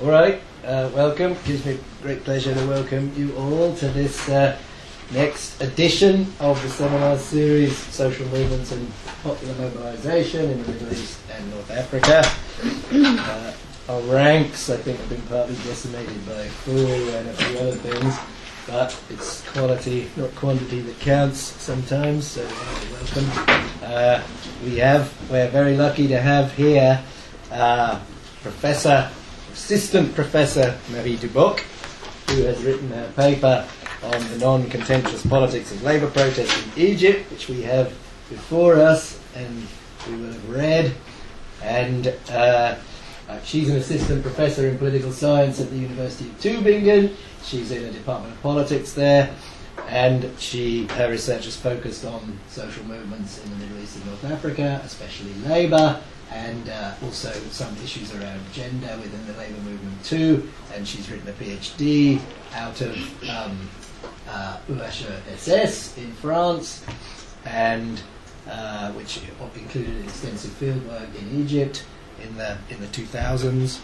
All right, uh, welcome. It gives me great pleasure to welcome you all to this uh, next edition of the seminar series, Social Movements and Popular Mobilisation in the Middle East and North Africa. Uh, our ranks, I think, have been partly decimated by flu and a few other things, but it's quality, not quantity, that counts sometimes, so welcome. Uh, we have, we're very lucky to have here uh, Professor Assistant Professor Marie Duboc, who has written her paper on the non-contentious politics of labour protests in Egypt, which we have before us and we will have read. And uh, uh, she's an assistant professor in political science at the University of Tübingen. She's in the Department of Politics there, and she her research is focused on social movements in the Middle East and North Africa, especially labour and uh, also some issues around gender within the labour movement too. And she's written a PhD out of um, uh, in France, and uh, which included extensive fieldwork in Egypt in the in the 2000s.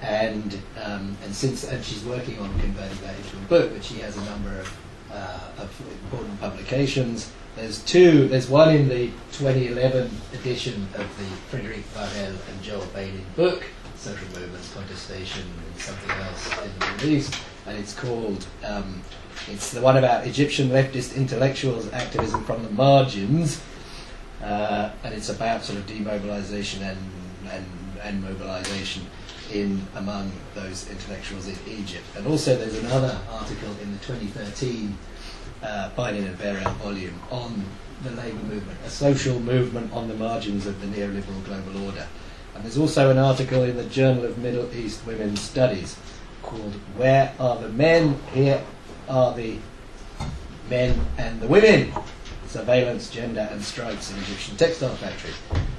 And um, and since and she's working on converting that into a book, but she has a number of, uh, of important publications there's two. There's one in the 2011 edition of the Frederic Vairel and Joel Beinin book, Social Movements, Contestation, and something else in the Middle East, and it's called. Um, it's the one about Egyptian leftist intellectuals activism from the margins, uh, and it's about sort of demobilization and and, and mobilization in among those intellectuals in Egypt. And also, there's another article in the 2013 uh, and Vairel volume on the labour movement, a social movement on the margins of the neoliberal global order. And there's also an article in the Journal of Middle East Women's Studies called Where Are the Men? Here are the men and the women. Surveillance, gender, and strikes in Egyptian textile factories.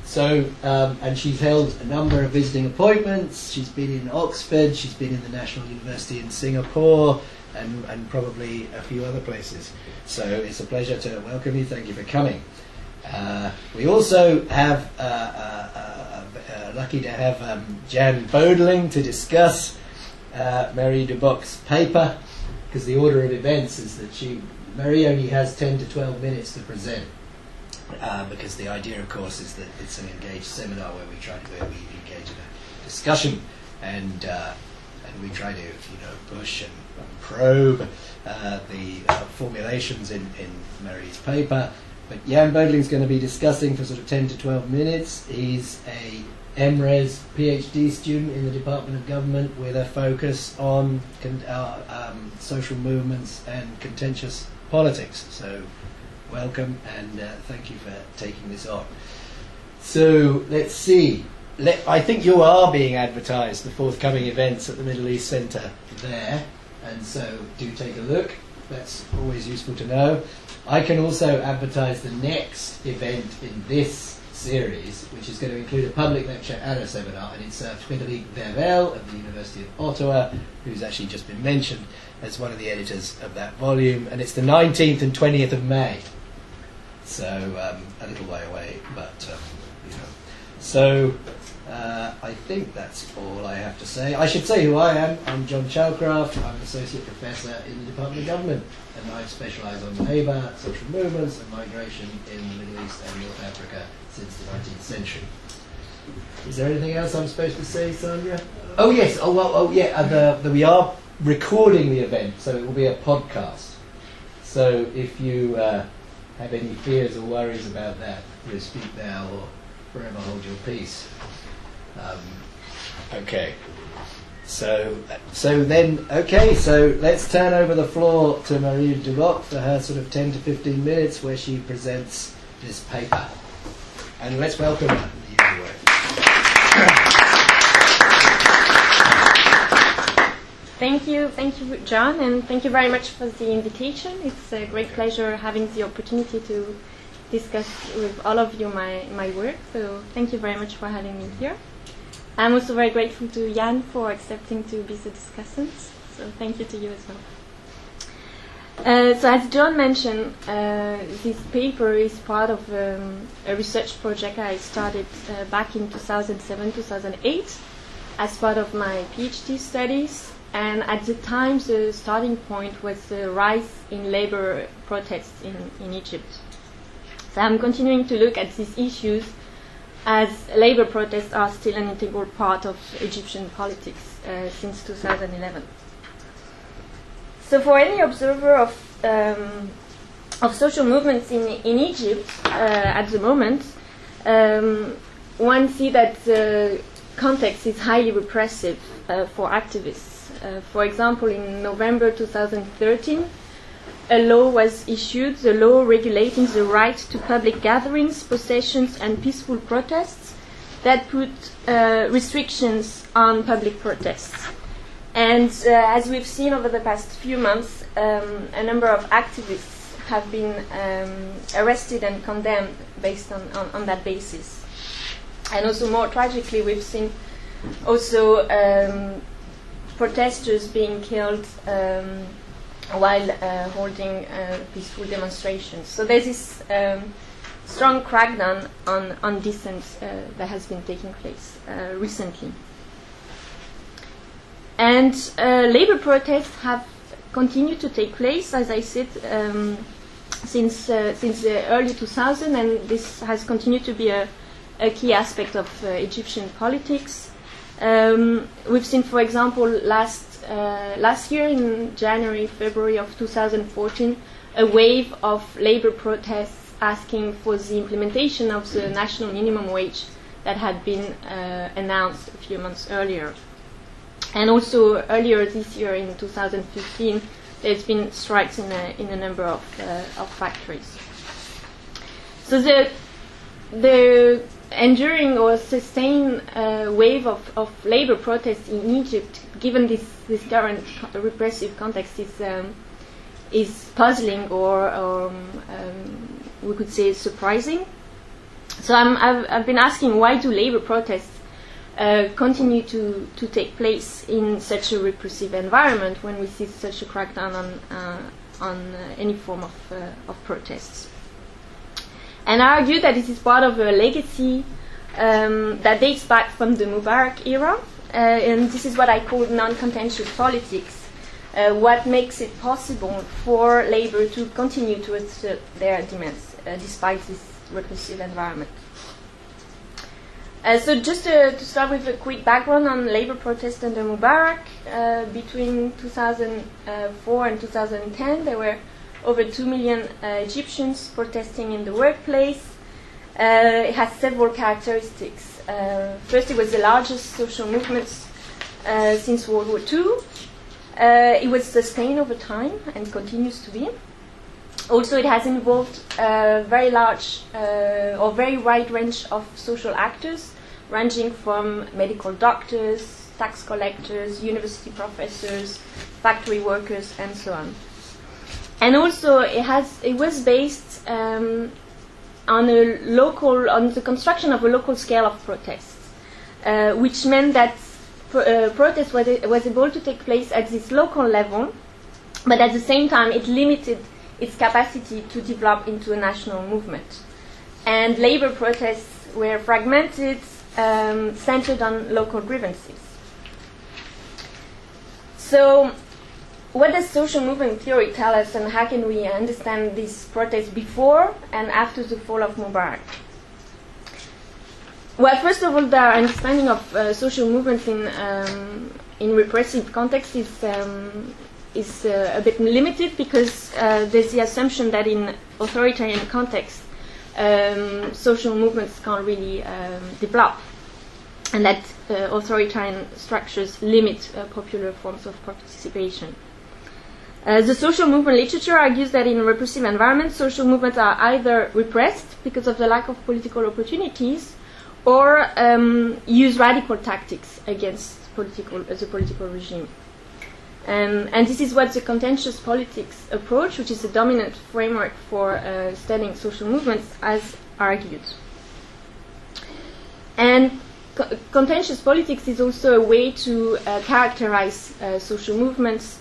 So, um, and she's held a number of visiting appointments. She's been in Oxford, she's been in the National University in Singapore, and, and probably a few other places. So it's a pleasure to welcome you. Thank you for coming. Uh, we also have uh, uh, uh, uh lucky to have um, Jan Boeddeling to discuss uh, Marie Duboc's paper because the order of events is that she Marie only has 10 to 12 minutes to present. Because the idea, of course, is that it's an engaged seminar where we try to where we engage in a discussion and and we try to you know push and probe uh, the uh, formulations in, in Marie's paper. But Jan Boeddeling is going to be discussing for sort of 10 to 12 minutes. He's a MRes PhD student in the Department of Government with a focus on con- uh, um, social movements and contentious politics. So, welcome and uh, thank you for taking this on. So, let's see. Let, I think you are being advertised, the forthcoming events at the Middle East Centre there and so do take a look. That's always useful to know. I can also advertise the next event in this series, which is going to include a public lecture and a seminar, and it's uh, Frédéric Vairel of the University of Ottawa, who's actually just been mentioned as one of the editors of that volume, and it's the 19th and 20th of May. So um, a little way away, but um, you know. So uh, I think that's all I have to say. I should say who I am. I'm John Chalcraft. I'm an associate professor in the Department of Government, and I specialise on labour, social movements, and migration in the Middle East and North Africa since the 19th century. Is there anything else I'm supposed to say, Sandra? Oh yes. Oh well. Oh yeah. Uh, the, the, we are recording the event, so it will be a podcast. So if you uh, have any fears or worries about that, please speak now or forever hold your peace. Um, okay. So, so then, okay, so let's turn over the floor to Marie Duboc for her sort of 10 to 15 minutes where she presents this paper. And let's welcome her. Thank you, thank you, John, and thank you very much for the invitation. It's a great pleasure having the opportunity to discuss with all of you my, my work, so thank you very much for having me here. I'm also very grateful to Jan for accepting to be the discussant. So thank you to you as well. Uh, so as John mentioned, uh, this paper is part of um, a research project I started uh, back in 2007-2008 as part of my PhD studies. And at the time, the starting point was the rise in labor protests in, in Egypt. So I'm continuing to look at these issues as labor protests are still an integral part of Egyptian politics uh, since 2011. So, for any observer of um, of social movements in in Egypt uh, at the moment, um, one see that the context is highly repressive uh, for activists. Uh, for example, in November 2013, a law was issued, the law regulating the right to public gatherings, processions, and peaceful protests that put uh, restrictions on public protests. And uh, as we've seen over the past few months, um, a number of activists have been um, arrested and condemned based on, on, on, that basis. And also, more tragically, we've seen also um, protesters being killed um, while uh, holding uh, peaceful demonstrations. So there's this um, strong crackdown on, on dissent uh, that has been taking place uh, recently. And uh, labor protests have continued to take place, as I said, um, since since the early 2000s, and this has continued to be a, a key aspect of Egyptian politics. Um, we've seen, for example, last uh, last year in January, February of 2014, a wave of labor protests asking for the implementation of the national minimum wage that had been uh, announced a few months earlier. And also earlier this year in 2015, there's been strikes in a, in a number of, uh, of factories. So the, the enduring or sustained uh, wave of, of labor protests in Egypt, given this, this current repressive context, is, um, is puzzling or, or um, we could say surprising. So i have I've been asking why do labor protests uh, continue to, to take place in such a repressive environment when we see such a crackdown on, uh, on uh, any form of, uh, of protests. And argue that this is part of a legacy um, that dates back from the Mubarak era, uh, and this is what I call non contentious politics. Uh, what makes it possible for labor to continue to assert their demands despite this repressive environment. Uh, so just to, to, start with a quick background on labor protests under Mubarak, uh, between 2004 and 2010, there were over 2 million uh, Egyptians protesting in the workplace. Uh, it has several characteristics. Uh, first, it was the largest social movement since World War II. it was sustained over time and continues to be. Also, it has involved a very large uh, or very wide range of social actors, ranging from medical doctors, tax collectors, university professors, factory workers, and so on. And also, it has it was based um, on a local on the construction of a local scale of protests, uh, which meant that pro- uh, protest was, was able to take place at this local level, but at the same time, it limited its capacity to develop into a national movement. And labor protests were fragmented, um, centered on local grievances. So, what does social movement theory tell us, and how can we understand these protests before and after the fall of Mubarak? Well, first of all, the understanding of uh, social movements in um, in repressive context is um, is uh, a bit limited because uh, there's the assumption that in authoritarian contexts, um, social movements can't really um, develop, and that uh, authoritarian structures limit uh, popular forms of participation. Uh, the social movement literature argues that in repressive environments, social movements are either repressed because of the lack of political opportunities, or um, use radical tactics against political, the political regime. Um, and this is what the contentious politics approach, which is the dominant framework for uh, studying social movements, has argued. And co- contentious politics is also a way to uh, characterize uh, social movements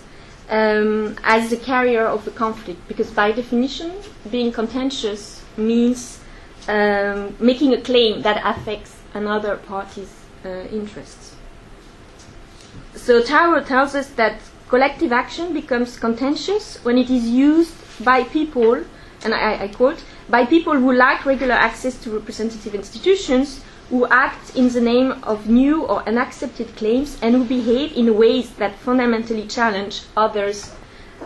um, as the carrier of a conflict, because by definition, being contentious means um, making a claim that affects another party's uh, interests. so Tarrow tells us that collective action becomes contentious when it is used by people, and I, I quote, by people who lack regular access to representative institutions, who act in the name of new or unaccepted claims, and who behave in ways that fundamentally challenge others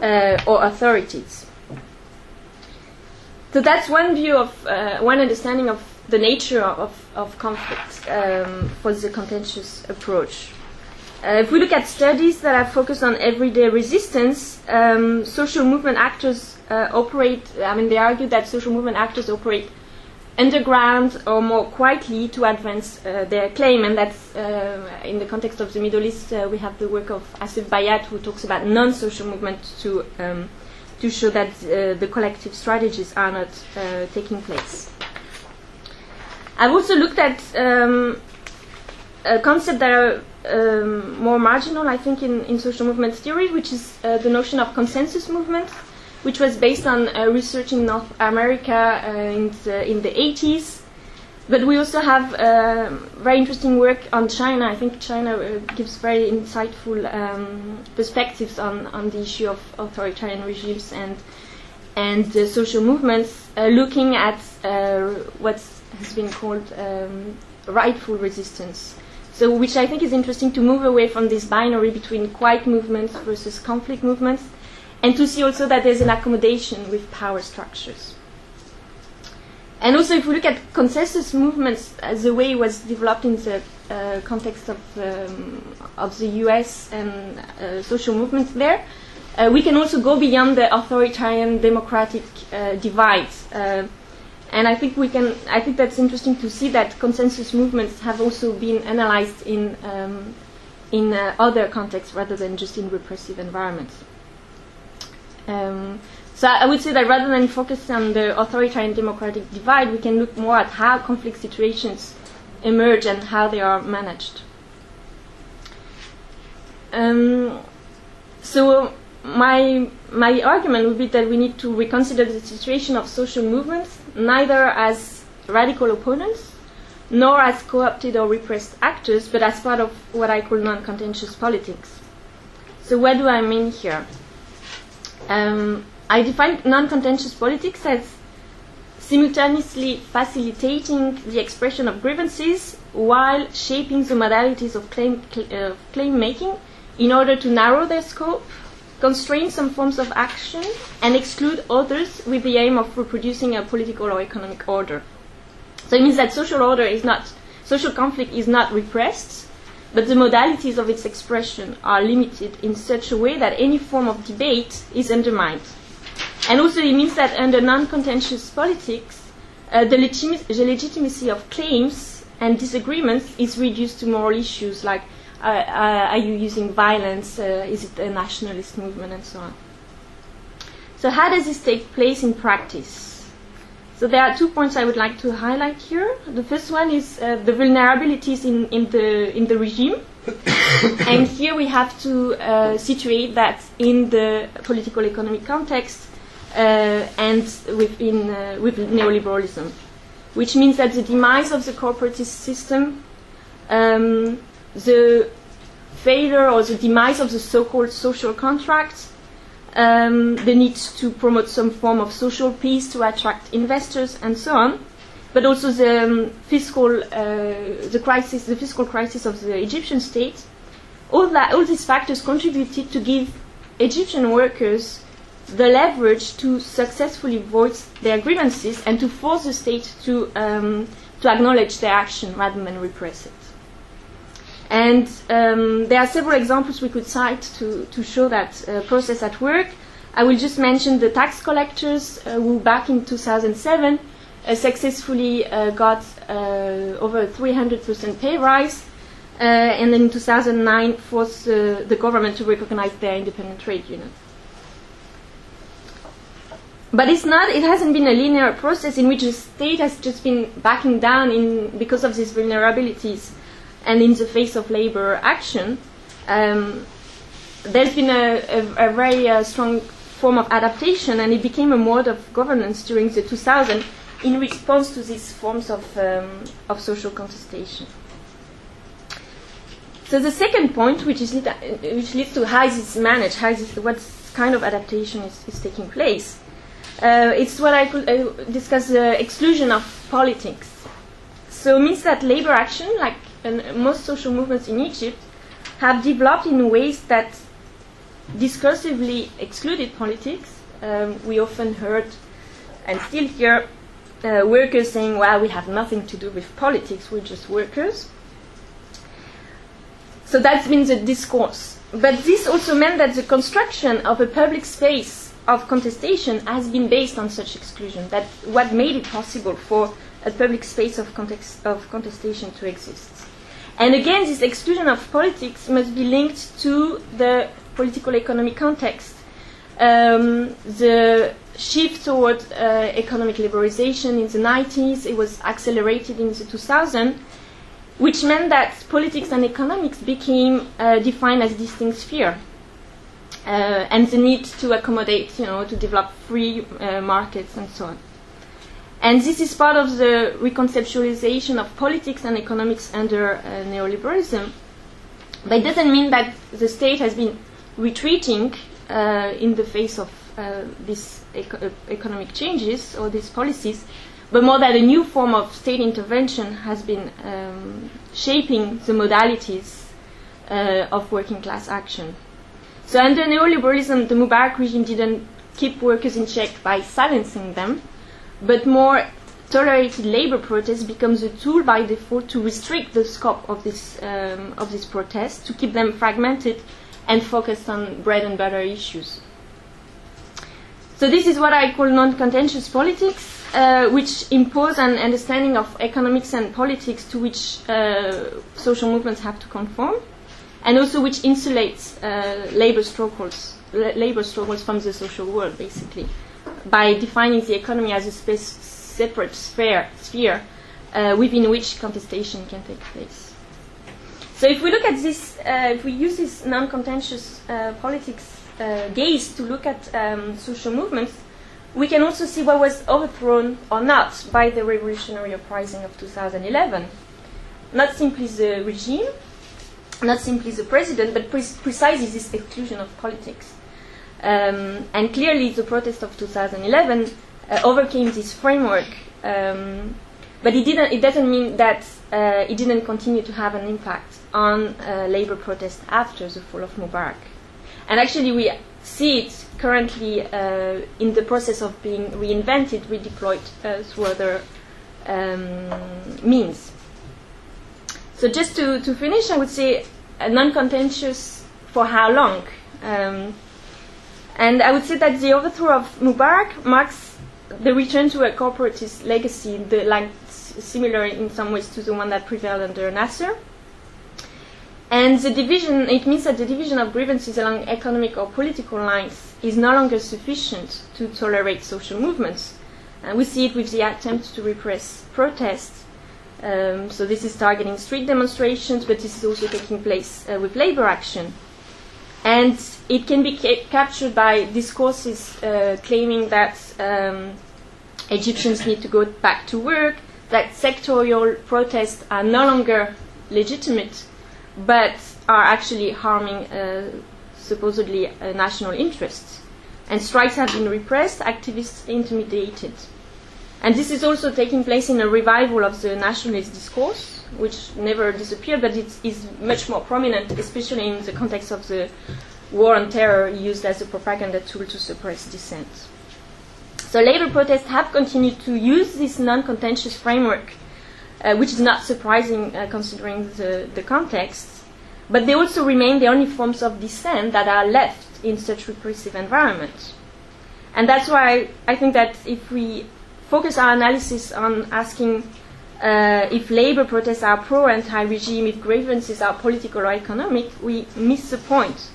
uh, or authorities. So that's one view of, uh, one understanding of the nature of, of conflict um, for the contentious approach. Uh, if we look at studies that are focused on everyday resistance, um, social movement actors uh, operate, I mean, they argue that social movement actors operate underground or more quietly to advance uh, their claim. And that's uh, in the context of the Middle East, uh, we have the work of Asef Bayat, who talks about non social movement to, um, to show that uh, the collective strategies are not taking place. I've also looked at um, a concept that are um, more marginal, I think, in, in social movement theory, which is uh, the notion of consensus movement, which was based on uh, research in North America uh, in, the, in the 80s. But we also have uh, very interesting work on China. I think China uh, gives very insightful um, perspectives on, on the issue of authoritarian regimes and and social movements, uh, looking at what has been called um, rightful resistance. So, which I think is interesting to move away from this binary between quiet movements versus conflict movements, and to see also that there's an accommodation with power structures. And also, if we look at consensus movements as the way it was developed in the uh, context of, um, of the US and uh, social movements there, uh, we can also go beyond the authoritarian democratic uh, divide. Uh, and I think we can. I think that's interesting to see that consensus movements have also been analyzed in um, in uh, other contexts rather than just in repressive environments. Um, so I would say that rather than focus on the authoritarian democratic divide, we can look more at how conflict situations emerge and how they are managed. Um, so my my argument would be that we need to reconsider the situation of social movements neither as radical opponents nor as co-opted or repressed actors, but as part of what I call non-contentious politics. So what do I mean here? Um, I define non-contentious politics as simultaneously facilitating the expression of grievances while shaping the modalities of claim, cl- uh, claim making in order to narrow their scope constrain some forms of action, and exclude others with the aim of reproducing a political or economic order. So it means that social order is not, social conflict is not repressed, but the modalities of its expression are limited in such a way that any form of debate is undermined. And also it means that under non-contentious politics, uh, the, legitimacy, the legitimacy of claims and disagreements is reduced to moral issues like uh, uh, are you using violence? Uh, is it a nationalist movement, and so on. So, how does this take place in practice? So, there are two points I would like to highlight here. The first one is uh, the vulnerabilities in, in, the, in the regime. and here we have to uh, situate that in the political economic context uh, and within, with neoliberalism, which means that the demise of the corporatist system um, the failure or the demise of the so-called social contract, um, the need to promote some form of social peace to attract investors and so on, but also the um, fiscal, uh, the crisis, the fiscal crisis of the Egyptian state. All that, all these factors contributed to give Egyptian workers the leverage to successfully voice their grievances and to force the state to um, to acknowledge their action rather than repress it. And um, there are several examples we could cite to, to show that uh, process at work. I will just mention the tax collectors uh, who, back in 2007, uh, successfully uh, got uh, over 300% pay rise, uh, and in 2009 forced the government to recognize their independent trade union. But it's not, it hasn't been a linear process in which the state has just been backing down in, because of these vulnerabilities and in the face of labor action, um, there's been a, a, a very uh, strong form of adaptation, and it became a mode of governance during the 2000s in response to these forms of, um, of social contestation. So the second point, which, is, which leads to how is this managed, how is what kind of adaptation is, is taking place, uh, it's what I could uh, discuss the exclusion of politics. So it means that labor action, like most social movements in Egypt, have developed in ways that discursively excluded politics. Um, we often heard and still hear uh, workers saying, well, we have nothing to do with politics, we're just workers. So that's been the discourse. But this also meant that the construction of a public space of contestation has been based on such exclusion. That what made it possible for a public space of, context, of contestation to exist. And again, this exclusion of politics must be linked to the political economic context. Um, the shift toward uh, economic liberalization in the 90s, it was accelerated in the 2000s, which meant that politics and economics became uh, defined as distinct sphere. Uh, and the need to accommodate, you know, to develop free uh, markets and so on. And this is part of the reconceptualization of politics and economics under uh, neoliberalism. But it doesn't mean that the state has been retreating uh, in the face of uh, these eco- economic changes or these policies, but more that a new form of state intervention has been um, shaping the modalities uh, of working class action. So under neoliberalism, the Mubarak regime didn't keep workers in check by silencing them, but more tolerated labor protest becomes a tool by default to restrict the scope of this um, of this protest, to keep them fragmented and focused on bread and butter issues. So this is what I call non-contentious politics, uh, which impose an understanding of economics and politics to which uh, social movements have to conform, and also which insulates uh, labor struggles, labor struggles from the social world, basically, by defining the economy as a separate sphere, sphere uh, within which contestation can take place. So if we look at this, uh, if we use this non-contentious uh, politics uh, gaze to look at um, social movements, we can also see what was overthrown or not by the revolutionary uprising of 2011. Not simply the regime, not simply the president, but pre- precisely this exclusion of politics. Um, and clearly, the protest of 2011 uh, overcame this framework, um, but it didn't. It doesn't mean that uh, it didn't continue to have an impact on uh, labor protests after the fall of Mubarak. And actually, we see it currently uh, in the process of being reinvented, redeployed uh, through other um, means. So, just to, to finish, I would say non contentious for how long? Um, and I would say that the overthrow of Mubarak marks the return to a corporatist legacy, the, like similar in some ways to the one that prevailed under Nasser. And the division, it means that the division of grievances along economic or political lines is no longer sufficient to tolerate social movements. And we see it with the attempt to repress protests. Um, so this is targeting street demonstrations, but this is also taking place uh, with labor action. And it can be ca- captured by discourses uh, claiming that um, Egyptians need to go back to work, that sectorial protests are no longer legitimate, but are actually harming uh, supposedly uh, national interests. And strikes have been repressed, activists intimidated. And this is also taking place in a revival of the nationalist discourse, which never disappeared, but it is much more prominent, especially in the context of the war on terror used as a propaganda tool to suppress dissent. So labor protests have continued to use this non-contentious framework, uh, which is not surprising uh, considering the, the context, but they also remain the only forms of dissent that are left in such repressive environments. And that's why I think that if we focus our analysis on asking uh, if labor protests are pro anti-regime, if grievances are political or economic, we miss the point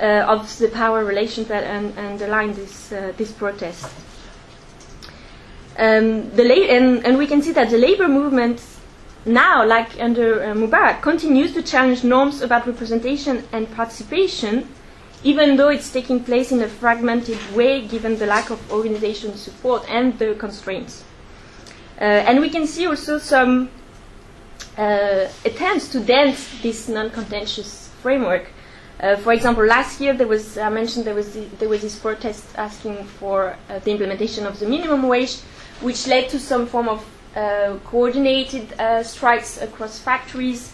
uh, of the power relations that un- underline this, uh, this protest. Um, the la- and, and we can see that the labor movement now, like under uh, Mubarak, continues to challenge norms about representation and participation, even though it's taking place in a fragmented way given the lack of organization support and the constraints. Uh, and we can see also some uh, attempts to dance this non-contentious framework. Uh, for example, last year there was I mentioned there was the, there was this protest asking for uh, the implementation of the minimum wage, which led to some form of uh, coordinated uh, strikes across factories.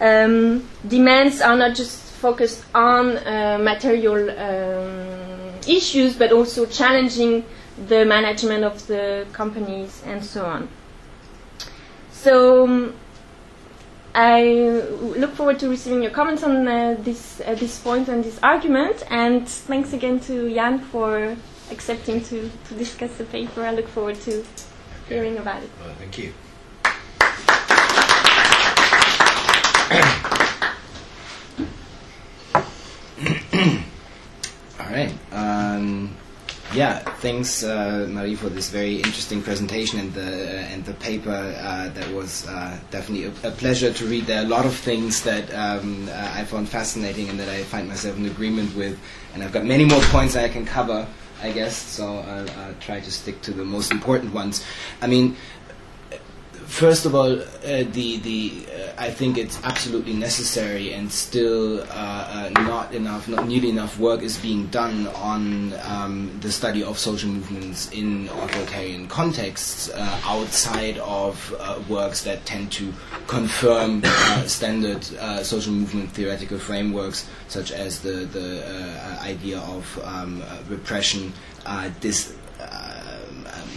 Um, demands are not just focused on uh, material um, issues, but also challenging the management of the companies and so on. So um, I look forward to receiving your comments on uh, this uh, this point and this argument. And thanks again to Jan for accepting to, to discuss the paper. I look forward to hearing about it. Well, thank you. All right. Um, yeah, thanks, uh, Marie, for this very interesting presentation and the uh, and the paper. Uh, that was uh, definitely a, a, pleasure to read. There are a lot of things that um, uh, I found fascinating and that I find myself in agreement with, and I've got many more points I can cover. I guess so. I'll, I'll try to stick to the most important ones. I mean, first of all, uh, the the uh, I think it's absolutely necessary, and still uh, uh, not enough, not nearly enough work is being done on um, the study of social movements in authoritarian contexts uh, outside of uh, works that tend to confirm standard social movement theoretical frameworks, such as the the idea of um, repression, dis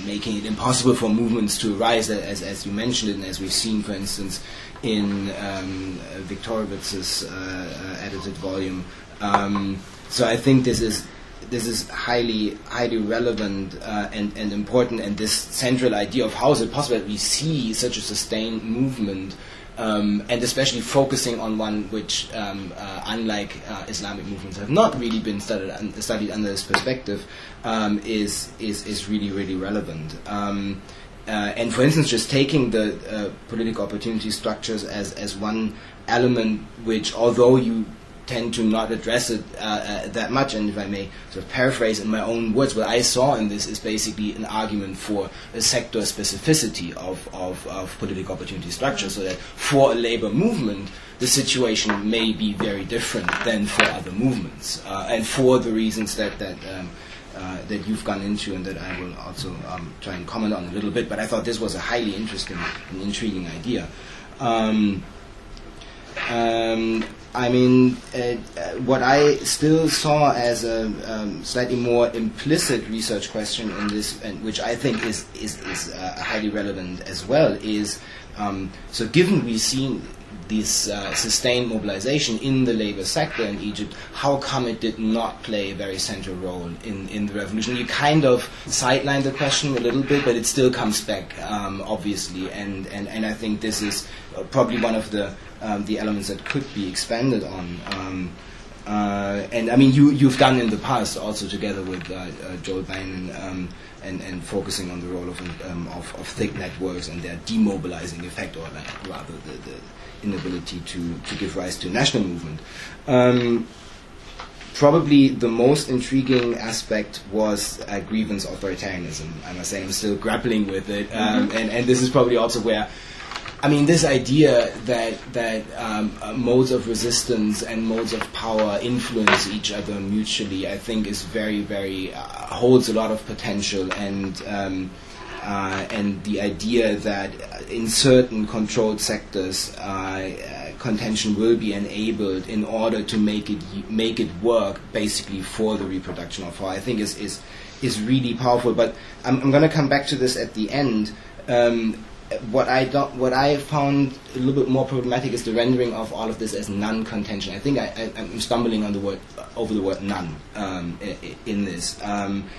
making it impossible for movements to arise, as, as you mentioned, and as we've seen, for instance, in um, uh, uh, edited volume. Um, so I think this is this is highly highly relevant uh, and, and important, and this central idea of how is it possible that we see such a sustained movement um, and especially focusing on one which, um, uh, unlike uh, Islamic movements, have not really been studied, un- studied under this perspective, um, is, is, is really, really relevant. Um, uh, and for instance, just taking the uh, political opportunity structures as, as one element which, although you tend to not address it uh, uh, that much. And if I may sort of paraphrase in my own words, what I saw in this is basically an argument for a sector specificity of, of, of political opportunity structure, so that for a labor movement, the situation may be very different than for other movements, uh, and for the reasons that that. Um, uh, that you've gone into and that I will also um, try and comment on a little bit. But I thought this was a highly interesting and intriguing idea. Um, um, I mean, uh, uh, what I still saw as a um, slightly more implicit research question in this, and which I think is is, is uh, highly relevant as well, is um, so given we've seen this uh, sustained mobilization in the labor sector in Egypt, how come it did not play a very central role in, in the revolution? You kind of sidelined the question a little bit, but it still comes back, um, obviously, and, and, and I think this is uh, probably one of the um, the elements that could be expanded on. Um, uh, and I mean, you you've done in the past also together with uh, uh, Joel Beinin um, and and focusing on the role of, um, of, of thick networks and their demobilizing effect, or rather the, the, inability to to give rise to national movement. Um, probably the most intriguing aspect was uh, grievance authoritarianism. I must say, I'm still grappling with it, um, mm-hmm. and and this is probably also where I mean, this idea that that um, uh, modes of resistance and modes of power influence each other mutually, I think, is very, very uh, holds a lot of potential, and um, uh, and the idea that in certain controlled sectors, uh, uh, contention will be enabled in order to make it make it work, basically for the reproduction of power, I think is is is really powerful. But I'm, I'm going to come back to this at the end. Um, what I don't, what I found a little bit more problematic is the rendering of all of this as non-contention. I think I, am stumbling on the word over the word none um, in this. Um,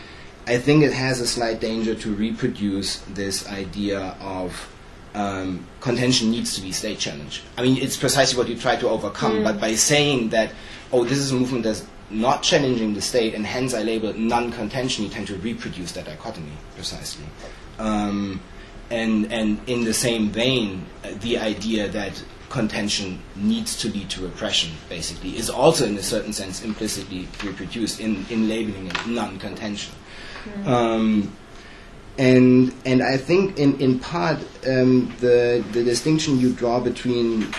I think it has a slight danger to reproduce this idea of um, contention needs to be state challenged. I mean, it's precisely what you try to overcome, mm. but by saying that, oh, this is a movement that's not challenging the state, and hence I label it non-contention, you tend to reproduce that dichotomy precisely. And and in the same vein, uh, the idea that contention needs to lead to repression, basically, is also in a certain sense implicitly reproduced in, in labeling it non-contention. Mm. Um, and and I think in in part um, the the distinction you draw between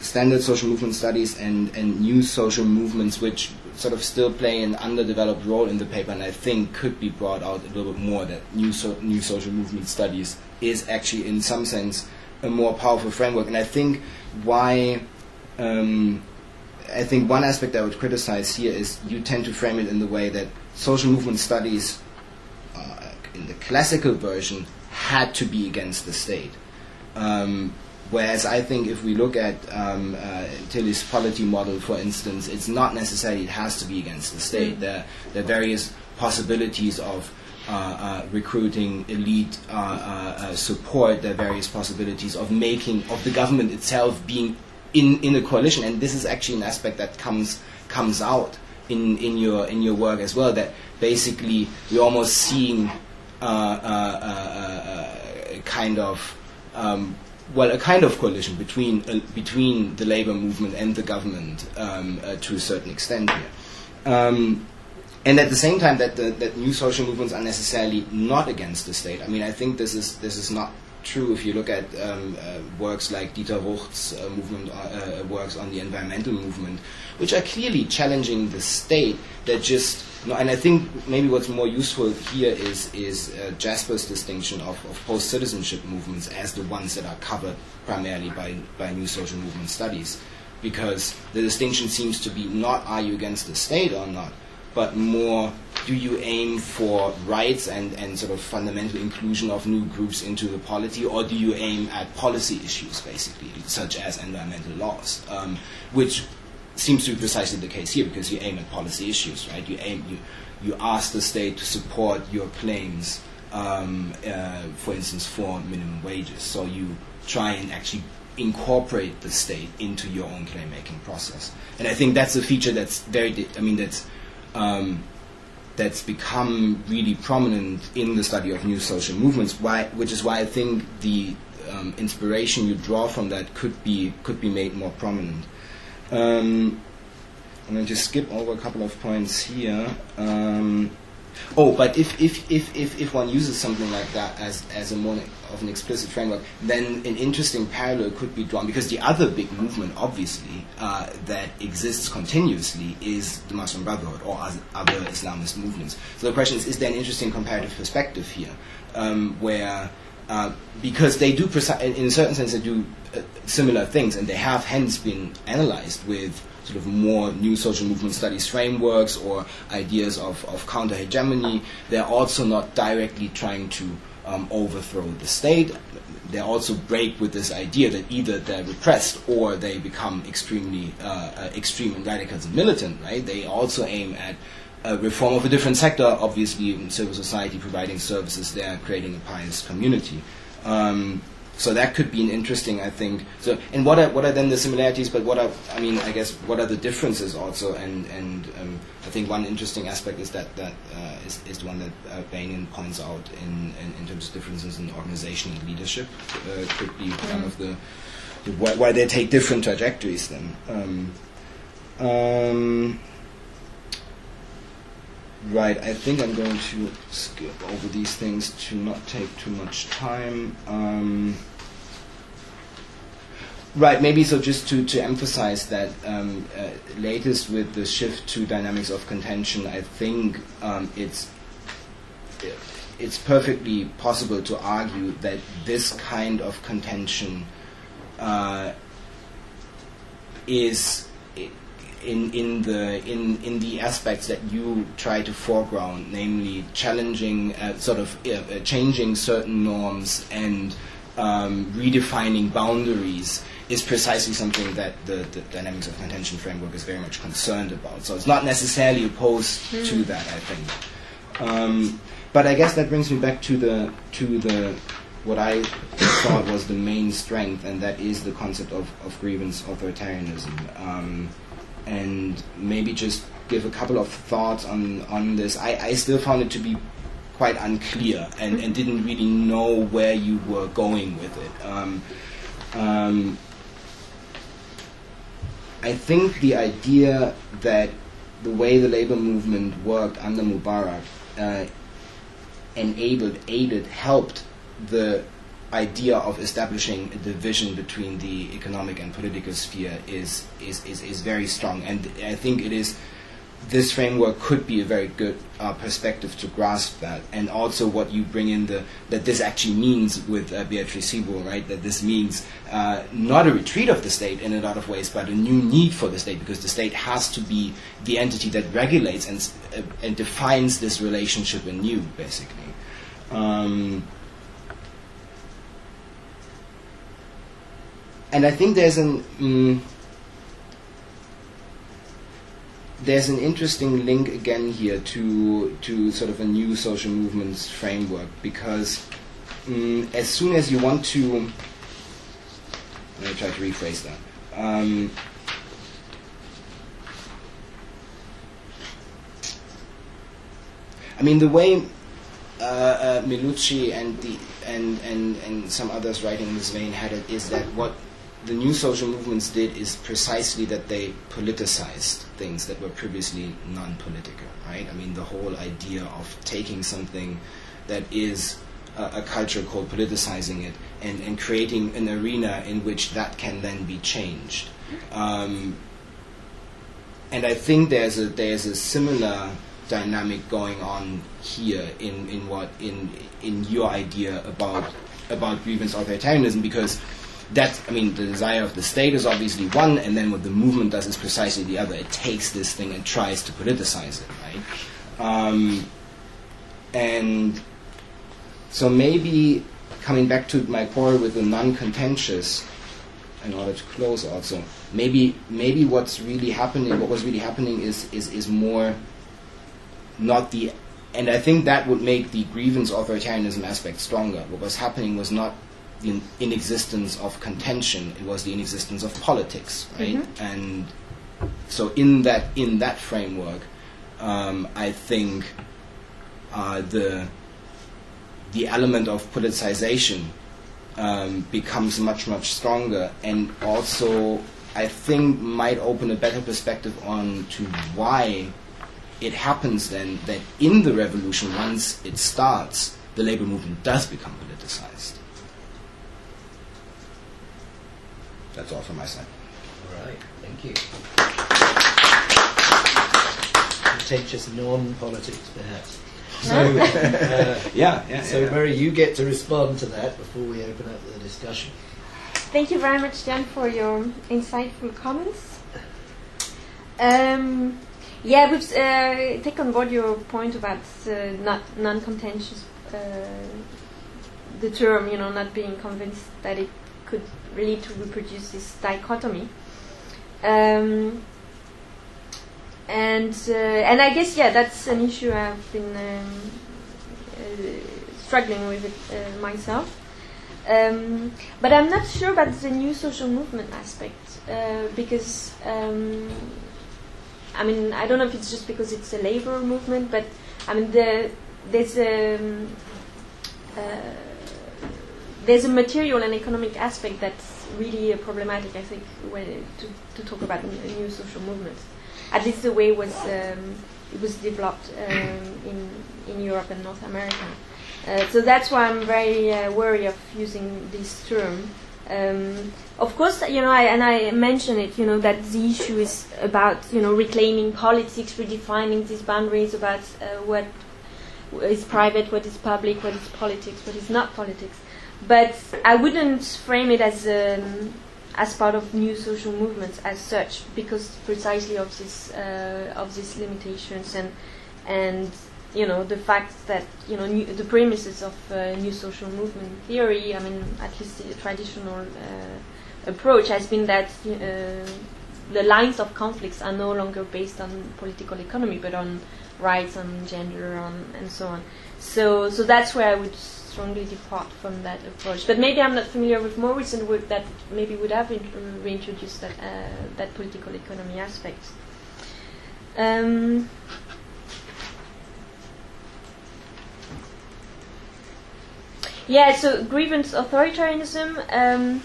standard social movement studies and and new social movements, which sort of still play an underdeveloped role in the paper, and I think could be brought out a little bit more. That new so, new social movement studies is actually in some sense a more powerful framework, and I think why. Um, I think one aspect I would criticize here is you tend to frame it in the way that social movement studies in the classical version had to be against the state. Um, whereas I think if we look at um, uh, Tilly's polity model, for instance, it's not necessarily it has to be against the state. Mm. There, there are various possibilities of uh, uh, recruiting elite uh, uh, uh, support. the various possibilities of making of the government itself being in, in a coalition, and this is actually an aspect that comes comes out in, in your in your work as well. That basically we're almost seeing uh, uh, uh, kind of um, well, a kind of coalition between uh, between the labor movement and the government um, uh, to a certain extent here. Um, and at the same time, that the, that new social movements are necessarily not against the state. I mean, I think this is this is not true if you look at um, uh, works like Dieter Rucht's uh, movement, uh, uh, works on the environmental movement, which are clearly challenging the state. That just, and I think maybe what's more useful here is is uh, Jasper's distinction of, of post citizenship movements as the ones that are covered primarily by by new social movement studies, because the distinction seems to be not are you against the state or not, but more do you aim for rights and, and sort of fundamental inclusion of new groups into the polity, or do you aim at policy issues, basically, such as environmental laws, um, which seems to be precisely the case here because you aim at policy issues, right? You aim, you, you ask the state to support your claims, um, uh, for instance, for minimum wages. So you try and actually incorporate the state into your own claim making process. And I think that's a feature that's very, I mean, that's um, that's become really prominent in the study of new social movements. Why, which is why I think the um, inspiration you draw from that could be could be made more prominent. Um, I'm going to skip over a couple of points here. Um, Oh, but if, if, if, if, if one uses something like that as, as a more of an explicit framework, then an interesting parallel could be drawn because the other big movement, obviously, uh, that exists continuously is the Muslim Brotherhood or other Islamist movements. So the question is, is there an interesting comparative perspective here um, where uh, because they do, in a certain sense, they do uh, similar things, and they have hence been analyzed with sort of more new social movement studies frameworks or ideas of, of counter hegemony. They're also not directly trying to um, overthrow the state. They also break with this idea that either they're repressed or they become extremely uh, uh, extreme and radical and militant. Right? They also aim at a reform of a different sector, obviously in civil society, providing services there, creating a pious community. Um, so that could be an interesting, I think. So, and what are what are then the similarities? But what are, I mean, I guess, what are the differences also? And and um, I think one interesting aspect is that that uh, is, is the one that uh, points out in, in, in terms of differences in organization and leadership. Uh, could be mm-hmm. one of the, the why, why, they take different trajectories then. Um, um, Right, I think I'm going to skip over these things to not take too much time. Um, right, maybe so just to, to emphasize that um, uh, latest with the shift to dynamics of contention, I think um, it's it's perfectly possible to argue that this kind of contention uh, is in in the in in the aspects that you try to foreground, namely challenging, uh, sort of uh, uh, changing certain norms and um, redefining boundaries, is precisely something that the, the, dynamics of contention framework is very much concerned about. So it's not necessarily opposed mm. to that, I think. Um, but I guess that brings me back to the to the what I thought was the main strength, and that is the concept of, of grievance authoritarianism. Um, and maybe just give a couple of thoughts on, on this. I, I still found it to be quite unclear and, and didn't really know where you were going with it. Um, um, I think the idea that the way the labor movement worked under Mubarak uh, enabled, aided, helped the idea of establishing a division between the economic and political sphere is, is, is, is very strong. And I think it is this framework could be a very good uh, perspective to grasp that, and also what you bring in the that this actually means with uh, Beatrice Siebel, right? That this means uh, not a retreat of the state in a lot of ways, but a new need for the state because the state has to be the entity that regulates and uh, and defines this relationship anew, basically. Um, and I think there's an. Mm, there's an interesting link again here to to sort of a new social movements framework because um, as soon as you want to let me try to rephrase that um, I mean the way uh, uh, Melucci and the and, and and some others writing in this vein had it is that what the new social movements did is precisely that they politicized things that were previously non-political, right? I mean, the whole idea of taking something that is a, a culture called politicizing it and, and creating an arena in which that can then be changed. Um, and I think there's a there's a similar dynamic going on here in, in what in in your idea about about grievance authoritarianism because that I mean the desire of the state is obviously one, and then what the movement does is precisely the other. It takes this thing and tries to politicize it, right? Um, and so maybe coming back to my quarrel with the non-contentious, in order to close also, maybe maybe what's really happening, what was really happening is is is more not the and I think that would make the grievance authoritarianism aspect stronger. What was happening was not the inexistence of contention; it was the inexistence of politics, right? Mhm. And so, in that in that framework, um, I think uh, the the element of politicization um, becomes much much stronger, and also I think might open a better perspective on to why it happens then that in the revolution, once it starts, the labor movement does become politicized. That's all from my side. All right, thank you. Contentious non-politics, perhaps. So, uh, Yeah, yeah. so yeah. Murray, you get to respond to that before we open up the discussion. Thank you very much, Jan, for your insightful comments. Um, yeah, we've uh, take on board your point about uh, not non-contentious, uh, the term, you know, not being convinced that it could really to reproduce this dichotomy. Um, and uh, and I guess yeah, that's an issue I've been um, uh, struggling with it uh, myself. Um, but I'm not sure about the new social movement aspect uh, because um, I mean I don't know if it's just because it's a labor movement, but I mean the, there's a um, uh, there's a material and economic aspect that's really problematic. I think when to, to talk about new social movements, at least the way it was um, it was developed um, in in Europe and North America. Uh, so that's why I'm very uh, wary of using this term. Um, of course, you know, I, and I mention it, you know, that the issue is about, you know, reclaiming politics, redefining these boundaries about uh, what is private, what is public, what is politics, what is not politics. But I wouldn't frame it as um, as part of new social movements as such, because precisely of this uh, of these limitations and and you know the fact that you know new, the premises of uh, new social movement theory. I mean, at least the traditional uh, approach has been that uh, the lines of conflicts are no longer based on political economy, but on rights, on gender, on and so on. So, so that's where I would strongly depart from that approach. But maybe I'm not familiar with more recent work that maybe would have in, reintroduced that uh, that political economy aspect. Um, Yeah, so grievance authoritarianism um,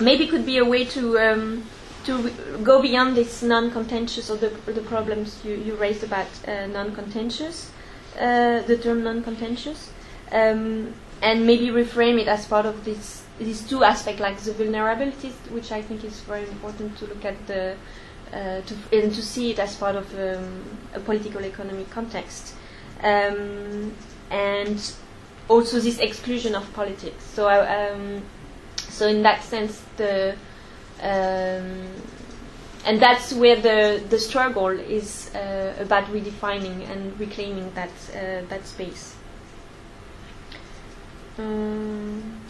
maybe could be a way to um, to go beyond this non-contentious or the, the problems you, you raised about uh, non-contentious, uh, the term non-contentious, um, and maybe reframe it as part of this these two aspects, like the vulnerabilities, which I think is very important to look at the uh, to and to see it as part of um, a political economy context, um, and also this exclusion of politics. So, I, um, so in that sense, the um, and that's where the the struggle is uh, about redefining and reclaiming that uh, that space. Um,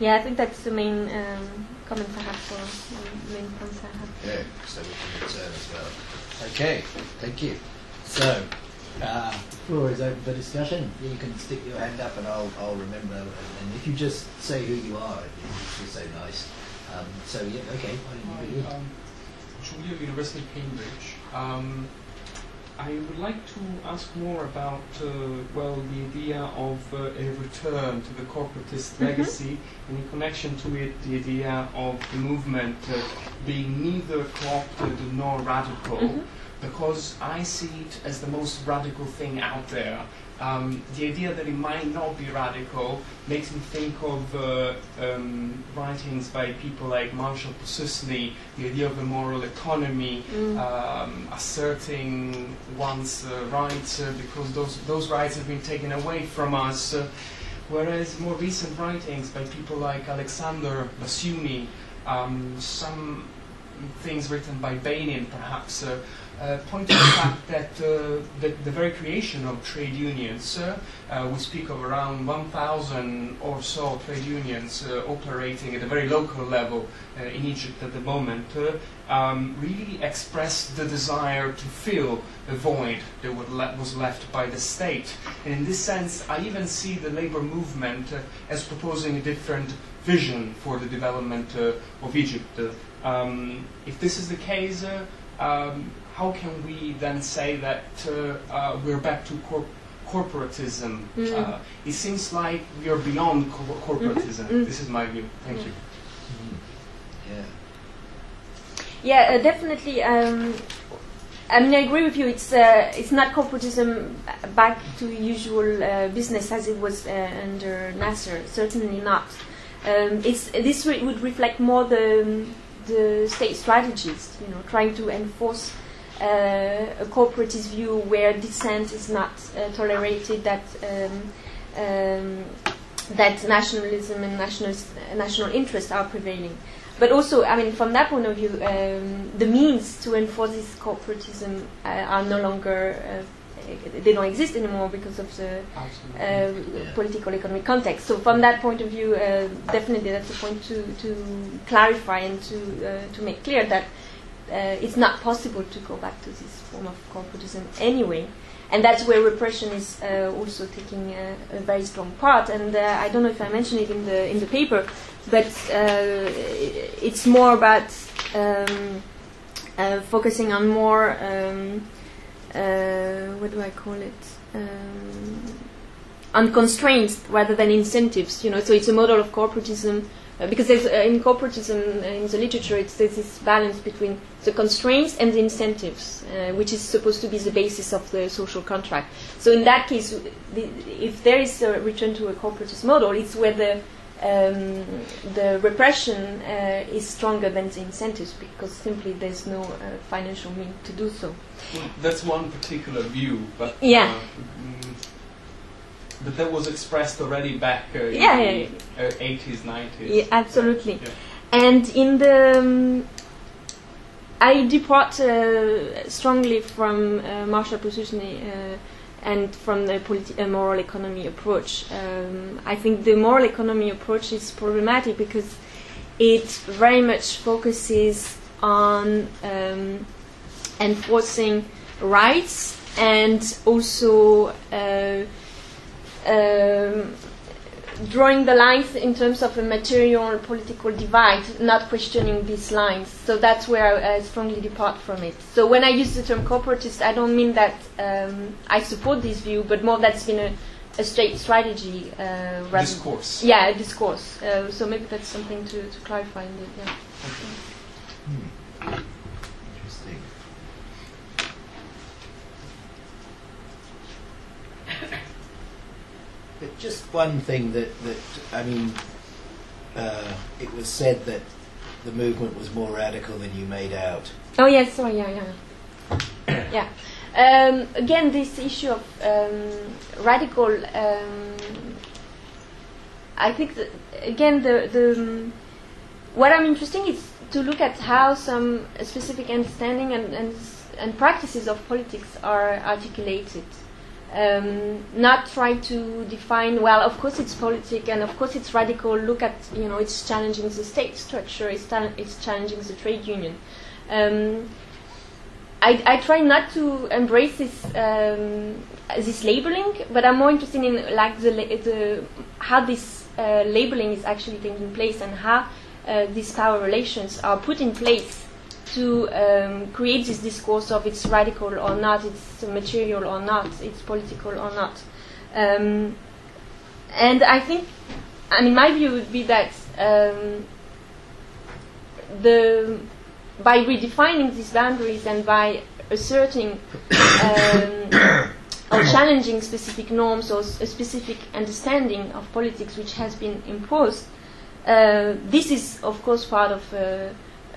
yeah, I think that's the main um, comments I have for the main points I have. Yeah, so we can return as well. Okay, thank you. So, uh, floor is open for discussion. You can stick your hand up and I'll, I'll remember. And, and if you just say who you are, it's just so nice. Um, so, yeah, okay, why don't you begin? Um, Julia, University of Cambridge. Um, I would like to ask more about, uh, well, the idea of uh, a return to the corporatist Mhm. legacy, and in connection to it, the idea of the movement uh, being neither co-opted nor radical, Mhm. because I see it as the most radical thing out there. Um, the idea that it might not be radical makes me think of uh, um, writings by people like Marshall Posusney, the idea of a moral economy, Mm. um, asserting one's uh, rights uh, because those, those rights have been taken away from us. Uh, whereas more recent writings by people like Alexander Bassiouny, um, some things written by Beinin perhaps, uh, uh, point the fact that uh, the, the very creation of trade unions, uh, uh, we speak of around 1,000 or so trade unions uh, operating at a very local level in Egypt at the moment, um, really expressed the desire to fill a void that was left by the state. And in this sense, I even see the labor movement as proposing a different vision for the development of Egypt. Um, if this is the case, um, how can we then say that uh, uh, we're back to cor- corporatism? Mm. Uh, it seems like we are beyond co- corporatism. Mhm. This is my view. Thank Yeah. you. Yeah. Yeah, uh, definitely. Um, I mean, I agree with you. It's uh, it's not corporatism back to usual uh, business as it was uh, under Nasser. Certainly not. Um, it's this re- would reflect more the the state strategies. You know, trying to enforce a corporatist view where dissent is not uh, tolerated. That um, um, that nationalism and national national interests are prevailing. But also, I mean, from that point of view, um, the means to enforce this corporatism uh, are no longer, uh, they don't exist anymore because of the Absolutely. uh, Yeah. political economic context. So from that point of view, uh, definitely that's a point to, to clarify and to, uh, to make clear that uh, it's not possible to go back to this form of corporatism anyway. And that's where repression is uh, also taking a, a very strong part. And uh, I don't know if I mentioned it in the in the paper, but uh, it's more about um, uh, focusing on more um, uh, what do I call it? Um, on constraints rather than incentives. You know, so it's a model of corporatism because there's, uh, in corporatism uh, in the literature it's, there's this balance between the constraints and the incentives, uh, which is supposed to be the basis of the social contract. So in that case, the, if there is a return to a corporatist model, it's where the um, the repression uh, is stronger than the incentives because simply there's no uh, financial means to do so. Well, that's one particular view, but Yeah. uh, mm, but that was expressed already back uh, in Yeah, yeah, the uh, 80s, 90s. Yeah, absolutely. Yeah. And in the, um, I depart uh, strongly from uh, Marshall Posusney uh, and from the politi- uh, moral economy approach. Um, I think the moral economy approach is problematic because it very much focuses on um, enforcing rights and also uh, um, drawing the lines in terms of a material political divide, not questioning these lines. So that's where I, I strongly depart from it. So when I use the term corporatist, I don't mean that um, I support this view, but more that's been a, a state strategy. Uh, rather Discourse. Yeah, a discourse. Uh, so maybe that's something to, to clarify indeed. Yeah. Interesting. Just one thing that, that I mean, uh, it was said that the movement was more radical than you made out. Oh yes, sorry, yeah, yeah, yeah. Um, again, this issue of um, radical. Um, I think that, again the the what I'm interested is to look at how some specific understanding and and, and practices of politics are articulated. Um, not try to define well of course it's politic and of course it's radical. Look at you know it's challenging the state structure it's, ta- it's challenging the trade union. Um, I, I try not to embrace this um, this labeling, but I'm more interested in like the, the how this uh, labeling is actually taking place and how uh, these power relations are put in place to um, create this discourse of it's radical or not, it's material or not, it's political or not. Um, and I think, I mean, my view would be that um, the by redefining these boundaries and by asserting um, or challenging specific norms or s- a specific understanding of politics which has been imposed, uh, this is of course part of uh,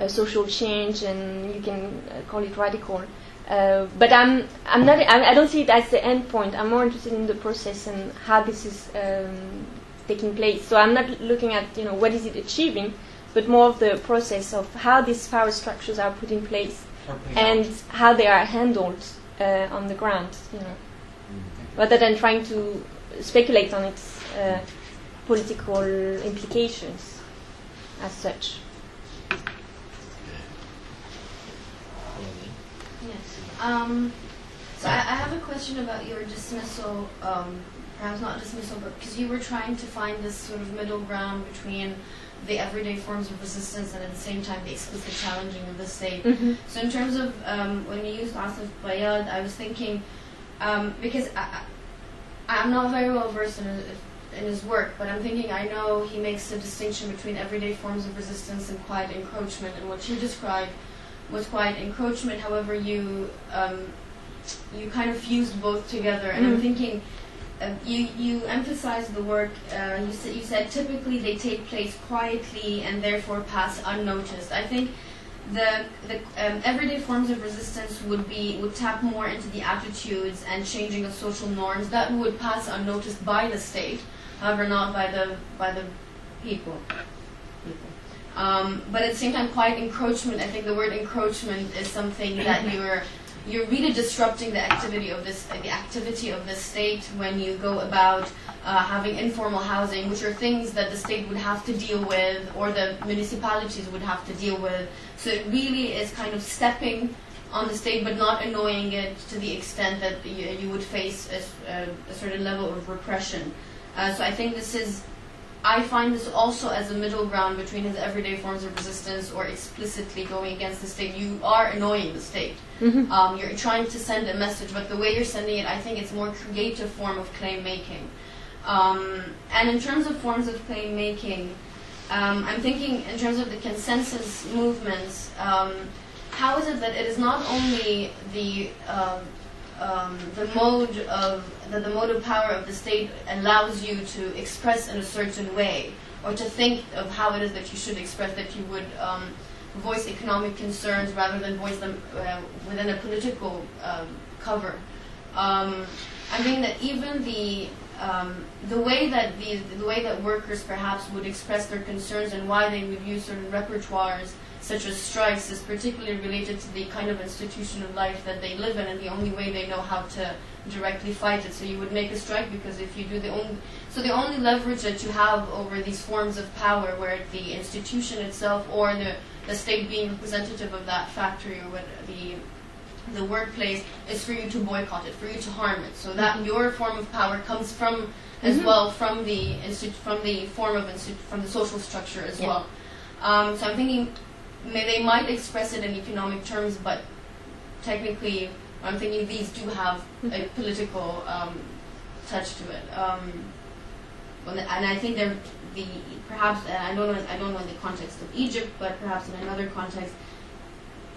social change, and you can uh, call it radical. Uh, but I'm, I'm not, I, I don't see it as the end point. I'm more interested in the process and how this is um, taking place. So I'm not looking at, you know, what is it achieving, but more of the process of how these power structures are put in place and how they are handled uh, on the ground, you know, rather than trying to speculate on its uh, political implications as such. Um, so I, I have a question about your dismissal, um, perhaps not dismissal, but because you were trying to find this sort of middle ground between the everyday forms of resistance and at the same time the explicit challenging of the state. Mm-hmm. So in terms of um, when you used Asef Bayat, I was thinking um, because I, I'm not very well versed in his, in his work, but I'm thinking I know he makes a distinction between everyday forms of resistance and quiet encroachment, and what you described was quiet encroachment. However, you um, you kind of fused both together, and I'm Mm. thinking. Uh, you you emphasize the work. Uh, you said you said typically they take place quietly and therefore pass unnoticed. I think the the um, everyday forms of resistance would be would tap more into the attitudes and changing of social norms that would pass unnoticed by the state, however not by the by the people. Um, but at the same time, quiet encroachment. I think the word encroachment is something that you're you're really disrupting the activity of this the activity of the state when you go about uh, having informal housing, which are things that the state would have to deal with or the municipalities would have to deal with. So it really is kind of stepping on the state, but not annoying it to the extent that you, you would face a, a certain level of repression. Uh, so I think this is. I find this also as a middle ground between his everyday forms of resistance or explicitly going against the state. You are annoying the state. Mm-hmm. Um, you're trying to send a message, but the way you're sending it, I think it's a more creative form of claim making. Um, and in terms of forms of claim making, um, I'm thinking in terms of the consensus movements. Um, how is it that it is not only the um, um, the mode of the, the mode of power of the state allows you to express in a certain way, or to think of how it is that you should express that you would um, voice economic concerns rather than voice them uh, within a political um, cover. Um, I mean that even the um, the way that the the way that workers perhaps would express their concerns and why they would use certain repertoires such as strikes is particularly related to the kind of institution of life that they live in and the only way they know how to directly fight it. So you would make a strike because if you do the only so the only leverage that you have over these forms of power, where the institution itself or the the state being representative of that factory or what the the workplace is for you to boycott it, for you to harm it. So that your form of power comes from as Mhm. well from the from the form of from the social structure as Yeah. well. Um, so I'm thinking they might express it in economic terms, but technically I'm thinking these do have a political um, touch to it. Um, and I think they're the perhaps uh, I don't know I don't know in the context of Egypt, but perhaps in another context,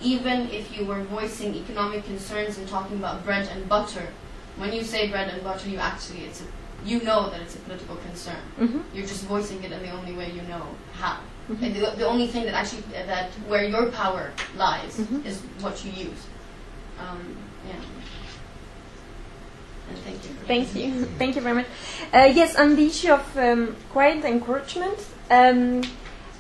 even if you were voicing economic concerns and talking about bread and butter, when you say bread and butter, you actually it's a you know that it's a political concern. hmm You're just voicing it in the only way you know how. Mhm. And the, the only thing that actually that where your power lies Mhm. is what you use. Um, yeah. And thank you. Thank you. Thank you very much. Uh, yes, on the issue of um, quiet encroachment, um,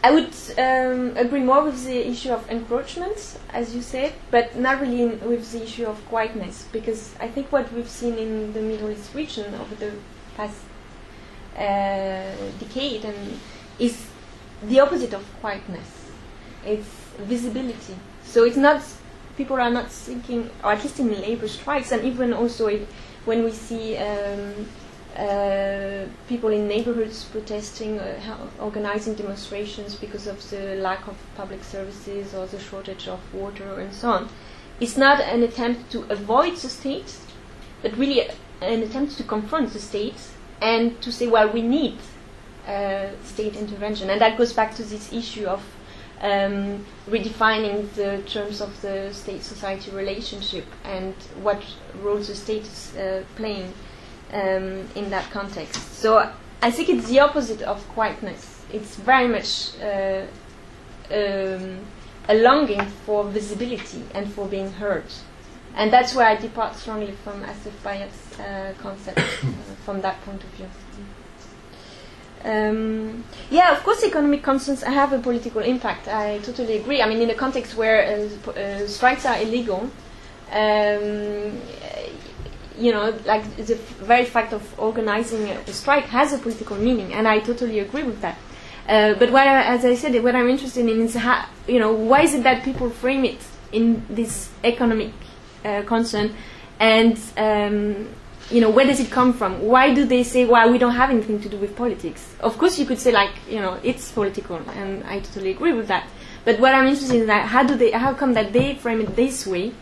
I would um, agree more with the issue of encroachment, as you said, but not really in, with the issue of quietness, because I think what we've seen in the Middle East region over the past uh, decade and is the opposite of quietness. It's visibility. So it's not people are not seeking, or at least in labor strikes, and even also if, when we see um, uh, people in neighborhoods protesting, uh, organizing demonstrations because of the lack of public services or the shortage of water and so on. It's not an attempt to avoid the state, but really an attempt to confront the state and to say, well, we need uh, state intervention. And that goes back to this issue of um, redefining the terms of the state-society relationship and what role the state is uh, playing um, in that context. So I think it's the opposite of quietness. It's very much uh, um, a longing for visibility and for being heard. And that's where I depart strongly from Asef Bayat's uh, concept uh, from that point of view. Um, yeah, of course, economic concerns have a political impact. I totally agree. I mean, in a context where uh, uh, strikes are illegal, um, you know, like the very fact of organizing a strike has a political meaning, and I totally agree with that. Uh, but what I, as I said, what I'm interested in is how, you know, why is it that people frame it in this economic uh, concern, and um, you know, where does it come from? Why do they say, well, we don't have anything to do with politics? Of course, you could say, like, you know, it's political, and I totally agree with that. But what I'm interested in that, how do they, how come that they frame it this way?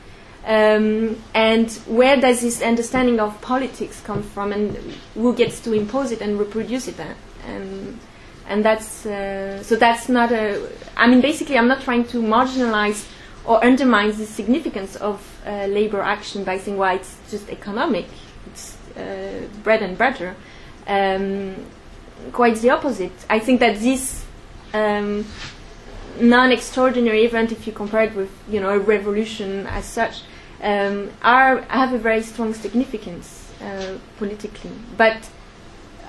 Um, and where does this understanding of politics come from, and who gets to impose it and reproduce it? uh, And, and that's, uh, so that's not a, I mean, basically, I'm not trying to marginalize or undermine the significance of uh, labor action by saying, well, it's just economic bread and butter. Um, quite the opposite. I think that this um, non-extraordinary event, if you compare it with you know a revolution as such, um, are have a very strong significance uh, politically. But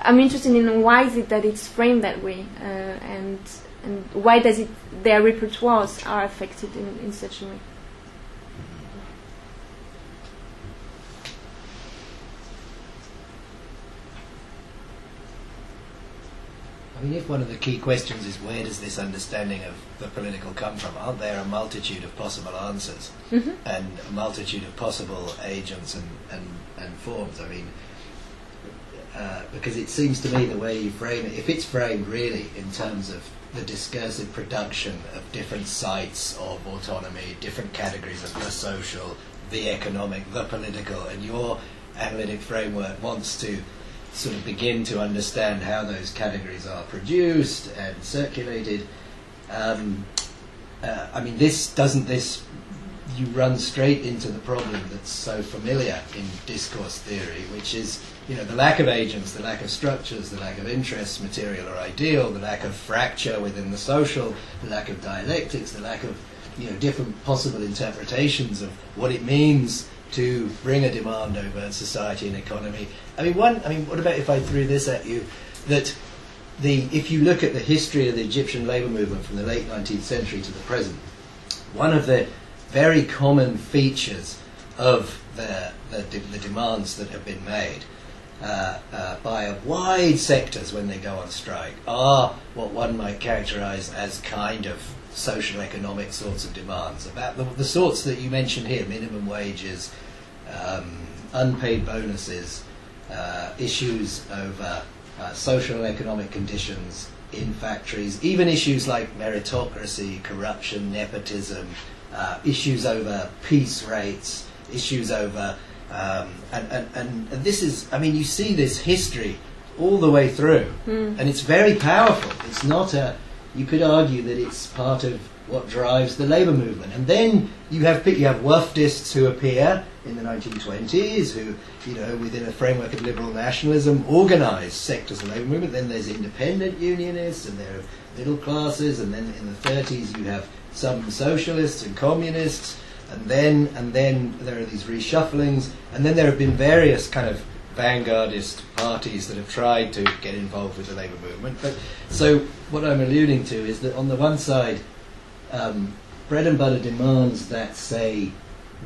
I'm interested in why is it that it's framed that way, uh, and and why does it their repertoires are affected in, in such a way. I mean, if one of the key questions is where does this understanding of the political come from, aren't there a multitude of possible answers Mhm. and a multitude of possible agents and, and, and forms? I mean, uh, because it seems to me the way you frame it, if it's framed really in terms of the discursive production of different sites of autonomy, different categories of the social, the economic, the political, and your analytic framework wants to sort of begin to understand how those categories are produced and circulated. Um, uh, I mean, this doesn't this you run straight into the problem that's so familiar in discourse theory, which is you know the lack of agents, the lack of structures, the lack of interests, material or ideal, the lack of fracture within the social, the lack of dialectics, the lack of you know different possible interpretations of what it means to bring a demand over society and economy. I mean, one. I mean, what about if I threw this at you? That the if you look at the history of the Egyptian labour movement from the late 19th century to the present, one of the very common features of the the, the demands that have been made uh, uh, by a wide sectors when they go on strike are what one might characterise as kind of social economic sorts of demands about the, the sorts that you mentioned here minimum wages um, unpaid bonuses uh, issues over uh, social and economic conditions in factories even issues like meritocracy corruption nepotism uh, issues over piece rates issues over um, and, and, and, and this is I mean you see this history all the way through Mm. and it's very powerful. It's not a. You could argue that it's part of what drives the labour movement. And then you have you have wafdists who appear in the 1920s who, you know, within a framework of liberal nationalism, organised sectors of the labour movement. Then there's independent unionists, and there are middle classes, and then in the 30s you have some socialists and communists, and then and then there are these reshufflings, and then there have been various kind of vanguardist parties that have tried to get involved with the labour movement. But so what I'm alluding to is that on the one side, um, bread and butter demands that say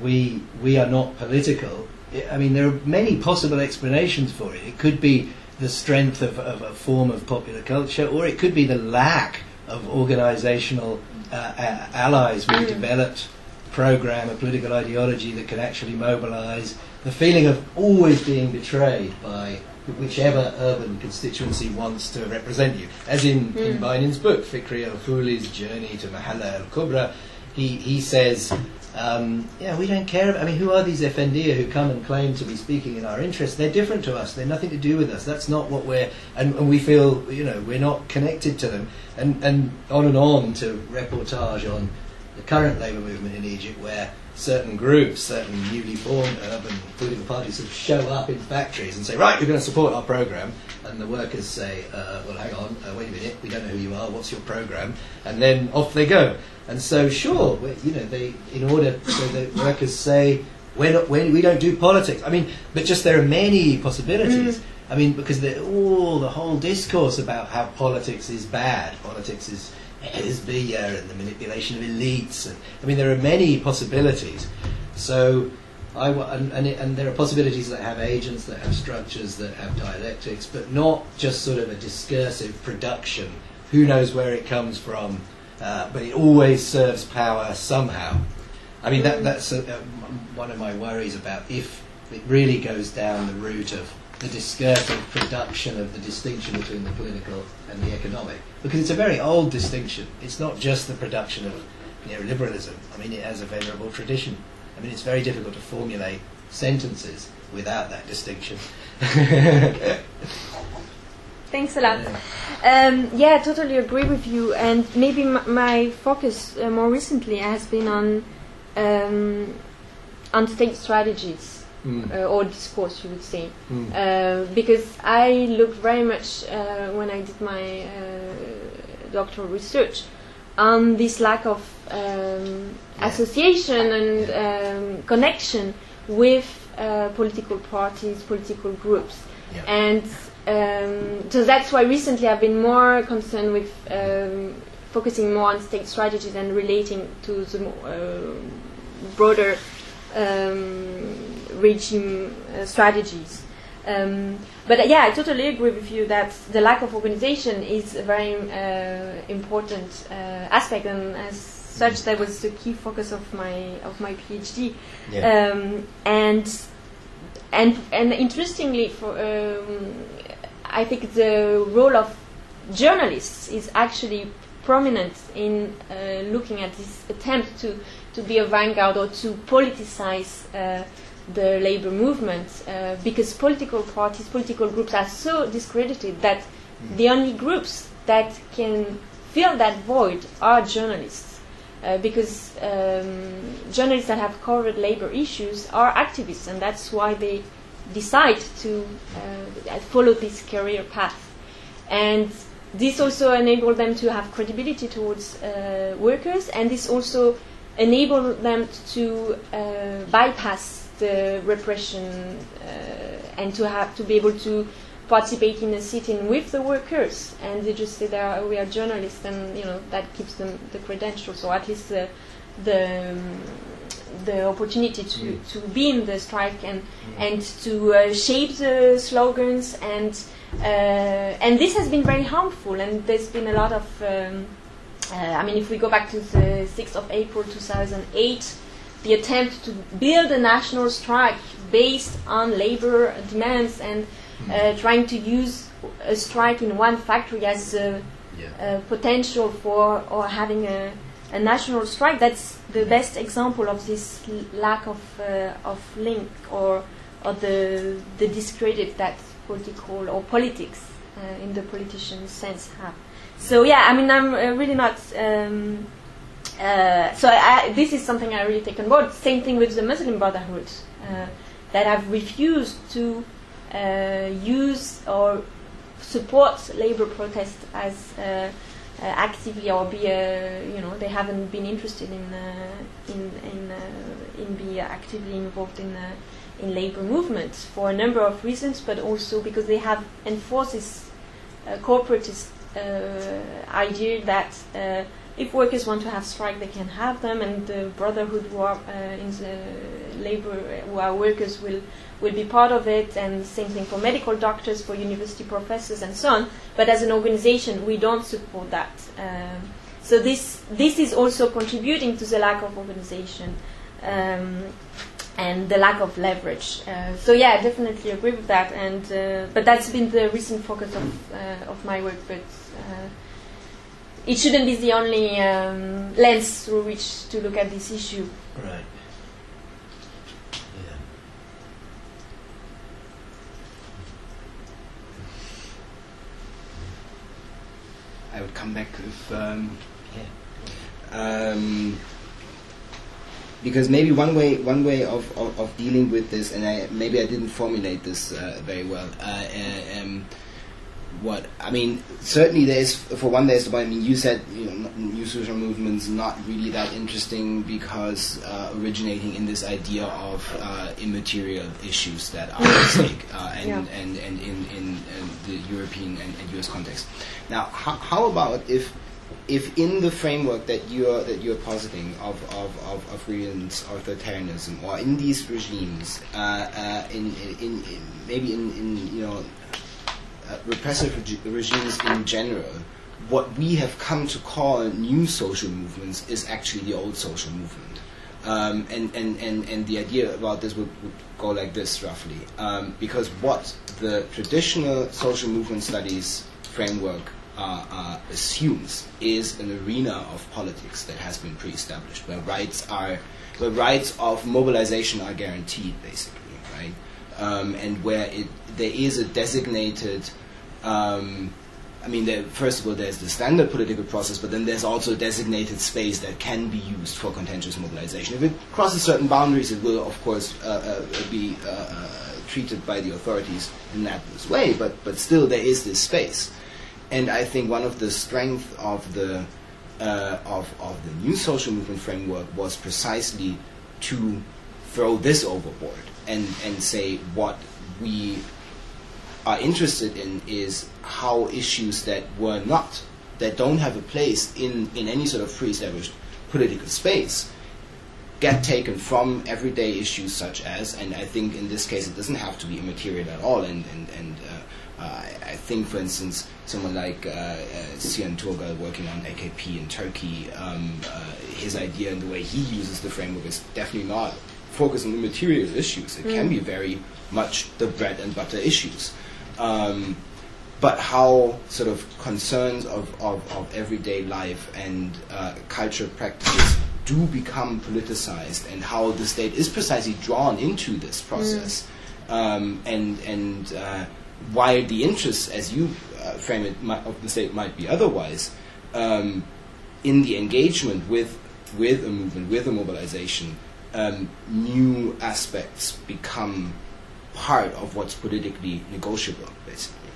we we are not political. I- mean, there are many possible explanations for it. It could be the strength of, of a form of popular culture, or it could be the lack of organisational uh, a- allies with a Mm. developed program, a political ideology that can actually mobilise. The feeling of always being betrayed by whichever urban constituency wants to represent you. As in, in Mm. Book, Fikri al-Khuli's Journey to Mahalla al-Kubra, he, he says, um, yeah, we don't care. I mean, who are these Effendiya who come and claim to be speaking in our interest? They're different to us. They're nothing to do with us. That's not what we're, and, and we feel, you know, we're not connected to them. And, and on and on to reportage on the current labour movement in Egypt, where certain groups, certain newly formed urban political parties, sort of show up in factories and say, right, you're going to support our program, and the workers say, uh, well, hang on, uh, wait a minute, we don't know who you are, what's your program, and then off they go. And so, sure, you know, they, in order, so the workers say, we're not, we we don't do politics. I mean, but just there are many possibilities. I mean, because the, all the whole discourse about how politics is bad, politics is is beer and the manipulation of elites, and I mean, there are many possibilities. So, I and and, it, and there are possibilities that have agents, that have structures, that have dialectics, but not just sort of a discursive production. Who knows where it comes from? Uh, but it always serves power somehow. I mean, that, that's a, a, one of my worries about if it really goes down the route of the discursive production of the distinction between the political and the economic, because it's a very old distinction. It's not just the production of neoliberalism. I mean, it has a venerable tradition. I mean, it's very difficult to formulate sentences without that distinction. Thanks a lot. Um, yeah, I totally agree with you. And maybe m- my focus uh, more recently has been on um, on state strategies Mm. uh, or discourse, you would say, Mm. uh, because I looked very much uh, when I did my uh, doctoral research on this lack of um, Yeah. Association and um, connection with uh, political parties, political groups. Yeah. And um, so that's why recently I've been more concerned with um, focusing more on state strategies and relating to the uh, broader um, regime uh, strategies. Um, but yeah, I totally agree with you that the lack of organization is a very uh, important uh, aspect, and as such, that was the key focus of my of my PhD. Yeah. Um, and and and interestingly, for um, I think the role of journalists is actually prominent in uh, looking at this attempt to to be a vanguard or to politicize uh, the labor movement uh, because political parties, political groups are so discredited that the only groups that can fill that void are journalists. Uh, because um, journalists that have covered labor issues are activists, and that's why they decide to uh, follow this career path. And this also enables them to have credibility towards uh, workers, and this also enables them to uh, bypass the repression uh, and to have to be able to participate in a sit-in with the workers, and they just say that we are journalists, and you know that gives them the credentials, or at least the the, um, the opportunity to, Mm. to be in the strike and and to uh, shape the slogans and uh, and this has been very harmful, and there's been a lot of. Um, uh, I mean, if we go back to the 6th of April 2008, the attempt to build a national strike based on labor demands and uh, trying to use a strike in one factory as a, Yeah. a potential for or having a, a national strike. That's the best example of this l- lack of uh, of link or or the the discredit that political or politics uh, in the politician sense have. So yeah, I mean, I'm uh, really not um, uh, so I, this is something I really take on board. Same thing with the Muslim Brotherhood uh, that have refused to use or support labor protests as uh, uh, actively or be uh, you know they haven't been interested in uh, in in, uh, in be actively involved in uh, in labor movements for a number of reasons, but also because they have enforced this uh, corporatist uh, idea that uh, if workers want to have strike, they can have them, and the brotherhood who are uh, in the labor, who are workers, will will be part of it, and same thing for medical doctors, for university professors, and so on. But as an organization, we don't support that. Um, so this this is also contributing to the lack of organization. Um, and the lack of leverage. Uh, so yeah, I definitely agree with that. And uh, but that's been the recent focus of uh, of my work. But uh, it shouldn't be the only um, lens through which to look at this issue. Right. I would come back if um, Yeah. um, because maybe one way one way of, of, of dealing with this, and I, maybe I didn't formulate this uh, very well. Uh, uh, um, what I mean, certainly there's for one there's the point. I mean, you said you know, new social movements not really that interesting because uh, originating in this idea of uh, immaterial issues that are at stake, uh, and, Yeah. and and in in, uh, the European and, and U.S. context. Now, how, how about if if in the framework that you're that you're positing of of of, of authoritarianism, or in these regimes, uh, uh, in, in, in maybe in, in you know uh, repressive regi- regimes in general, what we have come to call new social movements is actually the old social movement. Um, and, and, and, and the idea about this would, would go like this roughly. Um, because what the traditional social movement studies framework uh, uh, assumes is an arena of politics that has been pre-established, where rights are, where rights of mobilization are guaranteed, basically, right? Um, and where it, there is a designated um, I mean, there, first of all, there's the standard political process, but then there's also a designated space that can be used for contentious mobilization. If it crosses certain boundaries, it will, of course, uh, uh, be uh, uh, treated by the authorities in that way, but, but still there is this space. And I think one of the strengths of the, uh, of, of the new social movement framework was precisely to throw this overboard and, and say what we are interested in is how issues that were not, that don't have a place in, in any sort of pre-established political space, get taken from everyday issues such as, and I think in this case it doesn't have to be immaterial at all, and, and, and uh, uh, I think, for instance, someone like uh, uh, Tuğal working on AKP in Turkey, um, uh, his idea and the way he uses the framework is definitely not focused on the material issues. It can be very much the bread and butter issues. Um, but how sort of concerns of, of, of everyday life and uh, cultural practices do become politicized and how the state is precisely drawn into this process um, and, and uh, why the interests, as you uh, frame it, mi- of the state might be otherwise, um, in the engagement with, with a movement, with a mobilization, um, new aspects become part of what's politically negotiable, basically.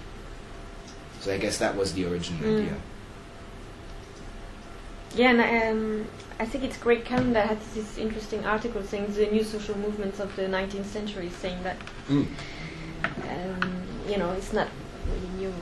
So I guess that was the original Mm. idea. Yeah, and um, I think it's Craig Calhoun had this interesting article saying the new social movements of the 19th century, saying that Mm. um, you know it's not really new.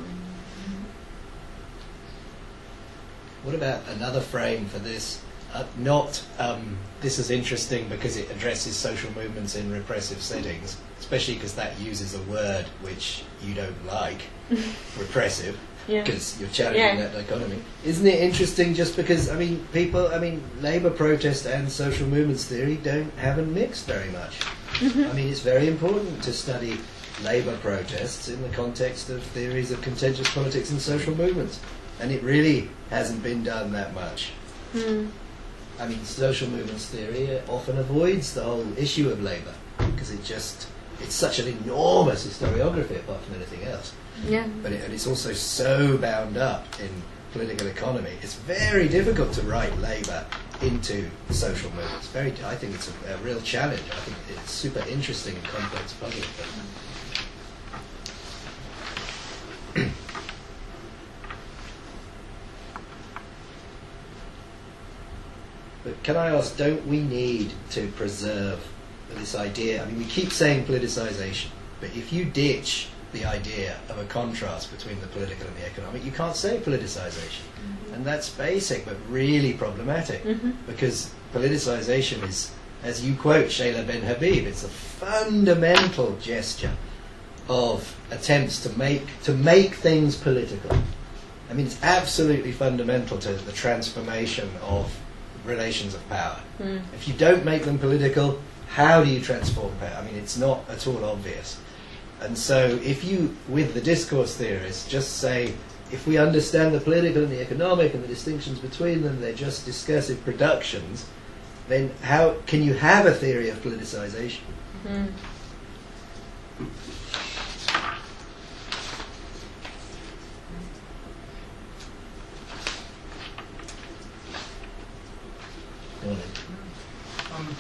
What about another frame for this? Uh, not um, this is interesting because it addresses social movements in repressive settings, especially because that uses a word which you don't like, repressive, Yeah. because you're challenging Yeah. that dichotomy. Isn't it interesting just because, I mean, people, I mean, labour protest and social movements theory don't haven't mixed very much. I mean, it's very important to study labour protests in the context of theories of contentious politics and social movements. And it really hasn't been done that much. Hmm. I mean, social movements theory often avoids the whole issue of labour because it just it's such an enormous historiography apart from anything else. Yeah. But it, and it's also so bound up in political economy, it's very difficult to write labour into social movements. Very, I think it's a, a real challenge. I think it's super interesting and complex puzzle. But can I ask, don't we need to preserve this idea? I mean, we keep saying politicisation, but if you ditch the idea of a contrast between the political and the economic, you can't say politicisation. And that's basic, but really problematic, Mhm. because politicisation is, as you quote Seyla Benhabib, it's a fundamental gesture of attempts to make to make things political. I mean, it's absolutely fundamental to the transformation of relations of power. Mm. If you don't make them political, how do you transform power? I mean, it's not at all obvious. And so, if you, with the discourse theorists, just say, if we understand the political and the economic and the distinctions between them, they're just discursive productions, then how can you have a theory of politicization? Mm. Um,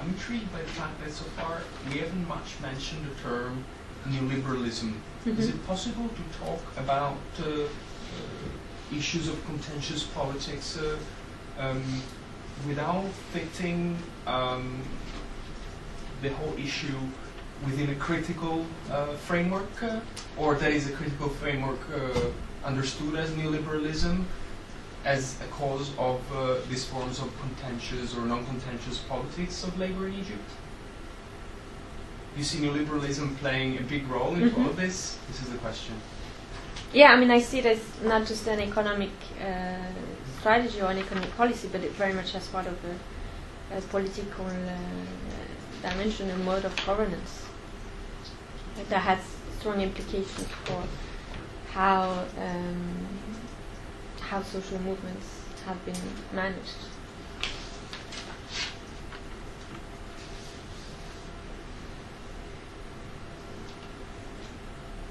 I'm intrigued by the fact that so far we haven't much mentioned the term neoliberalism. Is Mhm. it possible to talk about uh, uh, issues of contentious politics uh, um, without fitting um, the whole issue within a critical uh, framework, uh, or that is a critical framework uh, understood as neoliberalism? As a cause of uh, these forms of contentious or non-contentious politics of labor in Egypt? You see neoliberalism playing a big role in all Mhm. of this? This is the question. Yeah, I mean, I see it as not just an economic uh, strategy or an economic policy, but it very much as part of a, a political uh, dimension and mode of governance that has strong implications for how um, how social movements have been managed.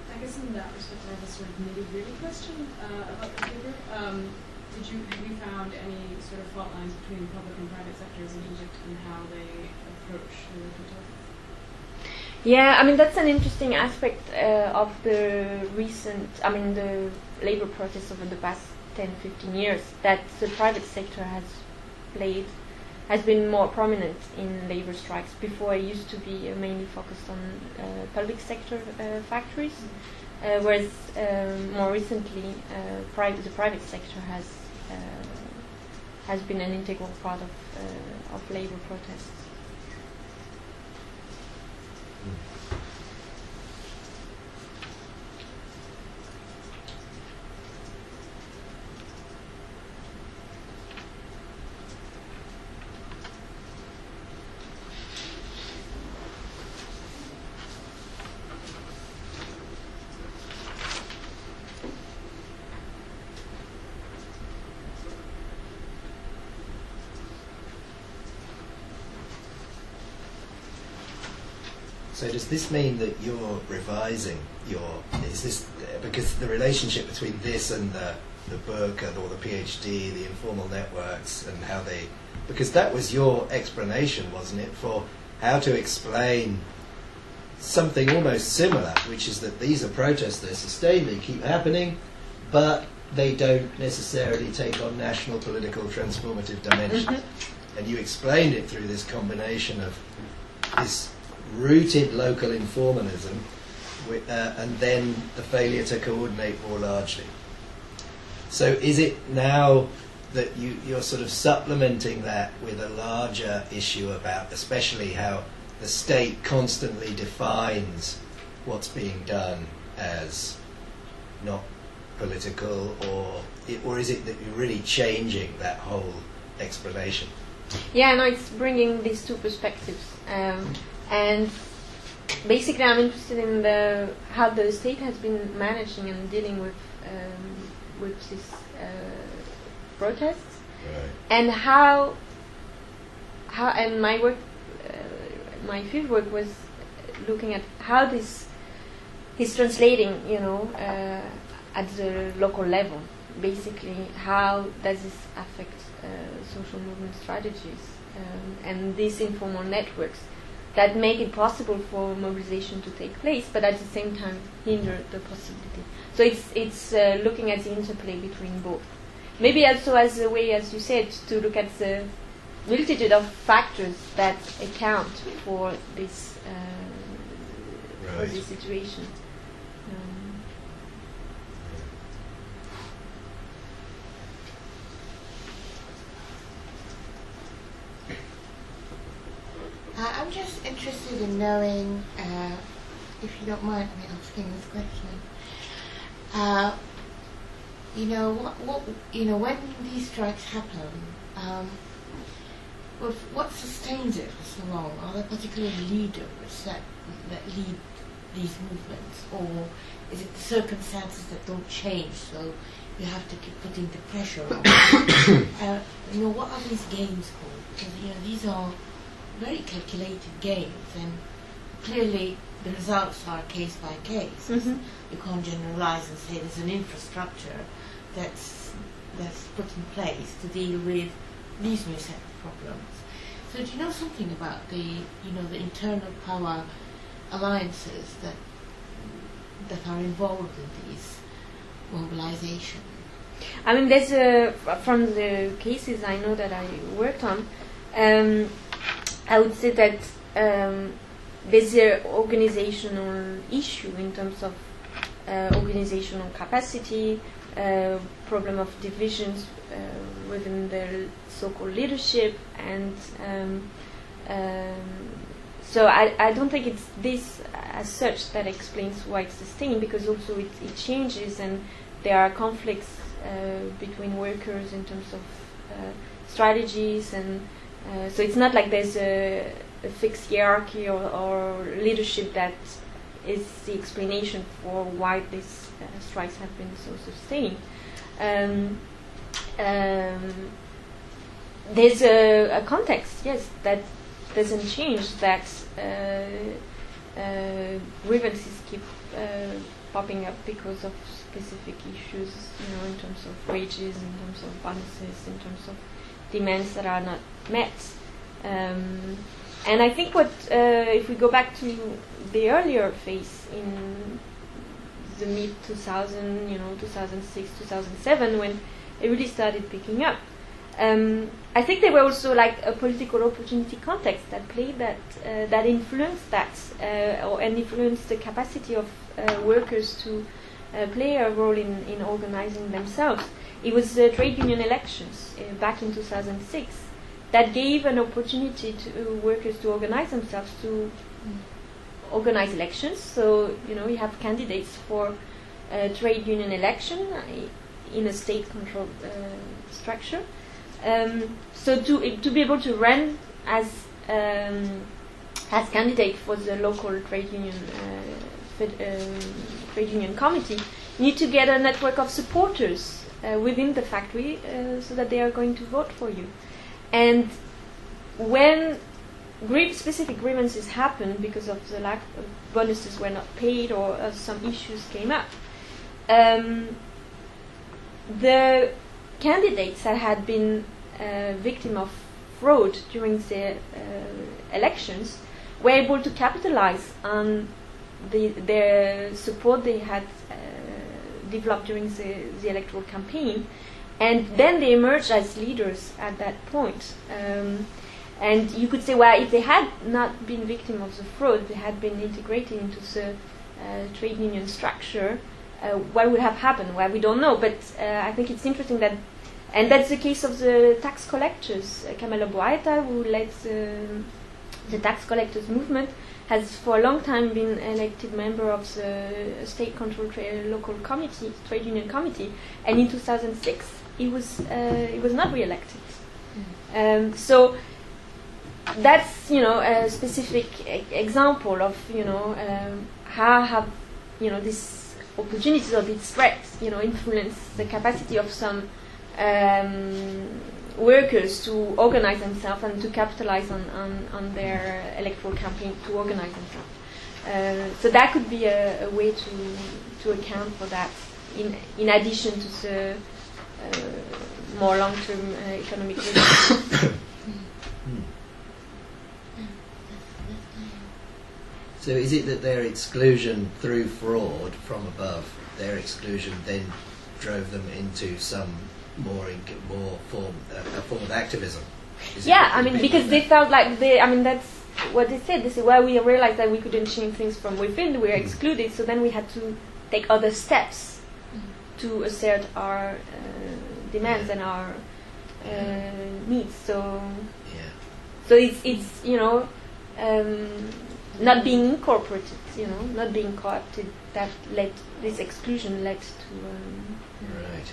I guess in that respect, I have a sort of nitty-gritty question uh, about the paper. Um, did you have you found any sort of fault lines between public and private sectors in Egypt and how they approach the different? Yeah, I mean that's an interesting aspect uh, of the recent, I mean the labor protests over the past 10, 15 years that the private sector has played, has been more prominent in labor strikes. Before it used to be uh, mainly focused on uh, public sector uh, factories, uh, whereas um, more recently uh, private, the private sector has uh, has been an integral part of, of labor protests. Does this mean that you're revising your? Is this because the relationship between this and the the book and or the PhD, the informal networks, and how they? Because that was your explanation, wasn't it, for how to explain something almost similar, which is that these are protests, they're sustained, they keep happening, but they don't necessarily take on national political transformative dimensions. Mhm. And you explained it through this combination of this rooted local informalism uh, and then the failure to coordinate more largely. So is it now that you, you're sort of supplementing that with a larger issue about especially how the state constantly defines what's being done as not political or or is it that you're really changing that whole explanation? Yeah, no, it's bringing these two perspectives, um, and basically, I'm interested in the how the state has been managing and dealing with um, with these uh, protests, and how how and my work, uh, my field work was looking at how this is translating, you know, uh, at the local level. basically how does this affect uh, social movement strategies um, and these informal networks that make it possible for mobilization to take place, but at the same time hinder the possibility. So it's it's uh, looking at the interplay between both. Maybe also as a way, as you said, to look at the multitude of factors that account for this uh, for this situation. Um, Uh, I'm just in knowing, uh, if you don't mind me asking this question. Uh, you know what, what? You know when these strikes happen, um, what, what sustains it for so long? Are there particular leaders that that lead these movements, or is it the circumstances that don't change? So you have to keep putting the pressure on. uh, you know what are these games called? Because you know these are very calculated games, and clearly the results are case by case. Mhm. You can't generalize and say there's an infrastructure that's that's put in place to deal with these new set of problems. So do you know something about the you know the internal power alliances that that are involved in these mobilization? I mean, there's a from the cases I know that I worked on. Um, I would say that um, there's an organizational issue in terms of uh, organizational capacity, uh, problem of divisions uh, within the so-called leadership, and um, um, so I, I don't think it's this as such that explains why it's sustained because also it, it changes and there are conflicts uh, between workers in terms of uh, strategies and uh, so it's not like there's a, a fixed hierarchy or, or leadership that is the explanation for why these uh, strikes have been so sustained. Um, um, there's a, a context, yes, that doesn't change. That uh, uh, grievances keep uh, popping up because of specific issues, you know, in terms of wages, in terms of bonuses, in terms of demands that are not met. Um, and I think what, uh, if we go back to the earlier phase in the mid 2000, you know, 2006, 2007, when it really started picking up. Um, I think there were also like a political opportunity context that played that, uh, that influenced that, uh, or and influenced the capacity of uh, workers to uh, play a role in, in organizing themselves. It was the trade union elections uh, back in 2006 that gave an opportunity to workers to organize themselves to organize elections. So you know you have candidates for a trade union election uh, in a state-controlled uh, structure. Um, so to to be able to run as um, as candidate for the local trade union uh, fed, um, trade union committee, you need to get a network of supporters uh, within the factory uh, so that they are going to vote for you. And when gri- specific grievances happen because of the lack of bonuses were not paid or uh, some issues came up, um, the candidates that had been uh, victim of fraud during the uh, elections were able to capitalize on the, support they had uh, developed during the, the electoral campaign, and then they emerged as leaders at that point. Um, and you could say, well, if they had not been victim of the fraud, they had been integrated into the uh, trade union structure, uh, what would have happened? Well, we don't know, but uh, I think it's interesting that, and that's the case of the tax collectors. Uh, Kamal Abu Aita, who led the, the tax collectors movement, has for a long time been elected member of the state-controlled tra- local committee, trade union committee, and in 2006 he was uh, he was not re-elected. Um, so that's you know a specific e- example of you know um, how have you know these opportunities or these threats you know influence the capacity of some um, workers to organize themselves and to capitalize on, on, on their electoral campaign to organize themselves. Uh, so that could be a, a way to to account for that in in addition to the uh, more long-term uh, economic. So is it that their exclusion through fraud from above, their exclusion then drove them into some more inc- more form uh, a form of activism? Yeah, I mean, because they felt like they, I mean, that's what they said. They said, well, we realized that we couldn't change things from within, we were Mm. excluded, so then we had to take other steps to assert our uh, demands and our uh, needs. So, yeah. so it's, it's you know, um, not being incorporated, you know, not being co-opted, that led, this exclusion led to, um, Right.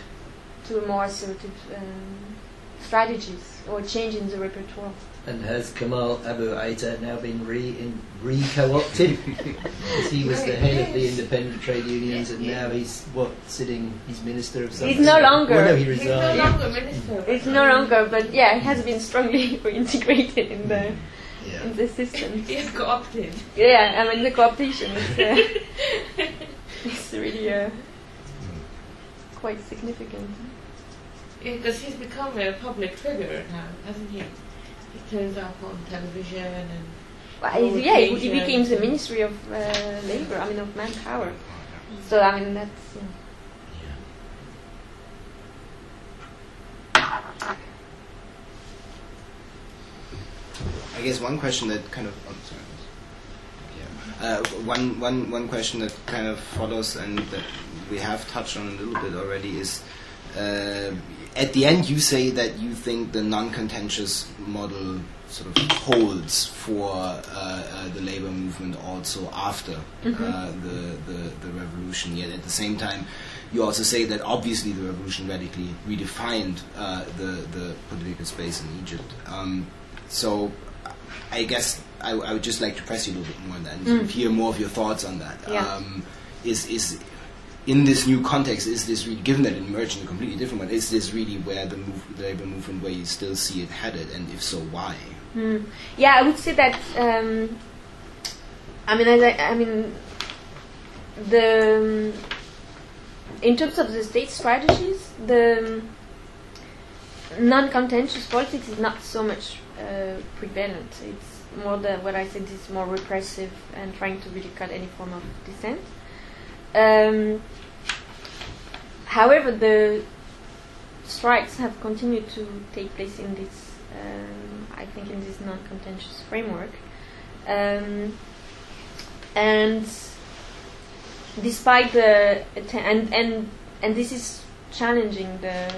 To more assertive um, strategies or change in the repertoire. And has Kamal Abu Aita now been re in, re-co-opted? Because he was the head of the independent trade unions, and now he's what sitting? He's minister of something. He's no longer. Well, no, he He's no longer minister. It's no longer, but yeah, he has been strongly integrated in the Yeah. in the system. He's co-opted. Yeah, I mean the co-optation is uh, it's really uh, quite significant. Because he's become a public figure now, hasn't he? He turns up on television and Well, yeah, it, it became the Ministry of uh, Labor. I mean of Manpower. So I mean that's. Uh, I guess one question that kind of oh, sorry. Yeah. Uh, one, one, one question that kind of follows and that we have touched on a little bit already is uh, at the end you say that you think the non-contentious model sort of holds for uh, uh, the labor movement also after uh, the, the, the revolution. Yet at the same time, you also say that obviously the revolution radically redefined uh, the, the political space in Egypt. Um, so I guess I, I would just like to press you a little bit more on that and Mm. hear more of your thoughts on that. Yeah. Um, is is in this new context, is this really, given that it emerged in a completely different one, is this really where the, move, the labor movement, where you still see it headed, and if so, why? Hmm. Yeah, I would say that. Um, I mean, as I, I mean, the um, in terms of the state strategies, the um, non-contentious politics is not so much uh, prevalent. It's more the what I said is more repressive and trying to really cut any form of dissent. Um, however, the strikes have continued to take place in this, um, I think, in this non-contentious framework, um, and despite the atten- and and and this is challenging the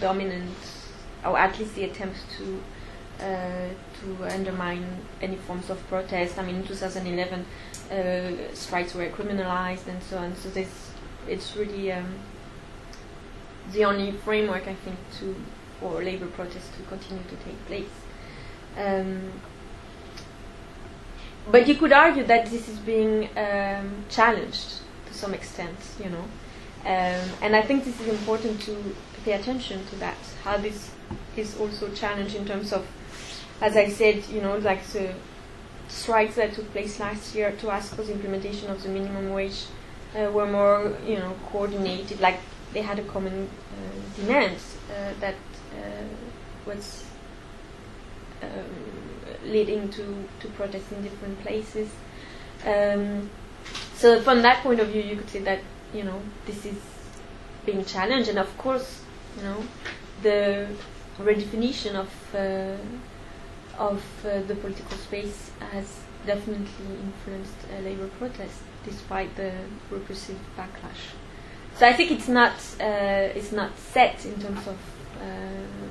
dominant, or at least the attempt to uh, to undermine any forms of protest. I mean, in 2011, uh, strikes were criminalized and so on. So this, it's really um, the only framework I think to for labor protests to continue to take place. Um, but you could argue that this is being um, challenged to some extent, you know, um, and I think this is important to pay attention to that. How this is also challenged in terms of, as I said, you know, like the strikes that took place last year to ask for the implementation of the minimum wage were more, you know, coordinated. Like they had a common uh, demand uh, that uh, was um, leading to, to protests in different places. Um, so from that point of view, you could say that you know this is being challenged, and of course, you know, the redefinition of uh, of uh, the political space has definitely influenced uh, labor protests, despite the repressive backlash. So I think it's not uh, it's not set in terms of uh,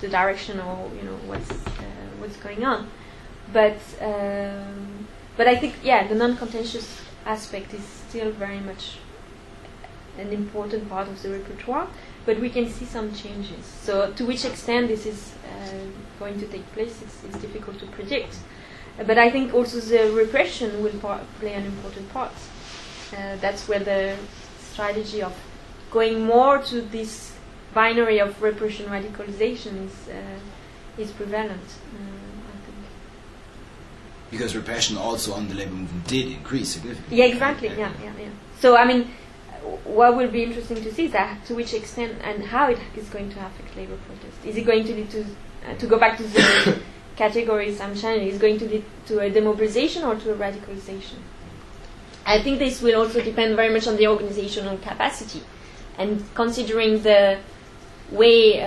the direction or you know what's uh, what's going on, but um, but I think yeah the non-contentious aspect is still very much an important part of the repertoire, but we can see some changes. So to which extent this is uh, going to take place is, is difficult to predict. But I think also the repression will play an important part. Uh, that's where the strategy of going more to this binary of repression radicalization is uh, is prevalent. Uh, I think. Because repression also on the labor movement did increase significantly. Yeah, exactly. Yeah, yeah, yeah. So I mean, what will be interesting to see is that to which extent and how it is going to affect labor protest. Is it going to lead to, uh, to go back to the categories I'm shining, is going to lead to a demobilization or to a radicalization? I think this will also depend very much on the organizational capacity and considering the way, uh,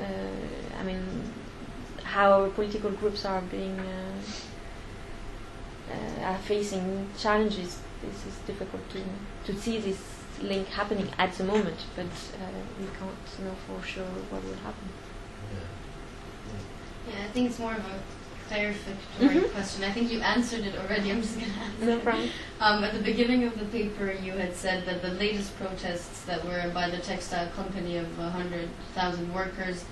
uh, I mean, how political groups are being uh, uh, are facing challenges. This is difficult to to see this link happening at the moment, but uh, we can't know for sure what will happen. Yeah, I think it's more of a clarificatory Mhm. question. I think you answered it already. I'm just going to answer. No problem. Um, at the beginning of the paper, you had said that the latest protests that were by the textile company of 100,000 workers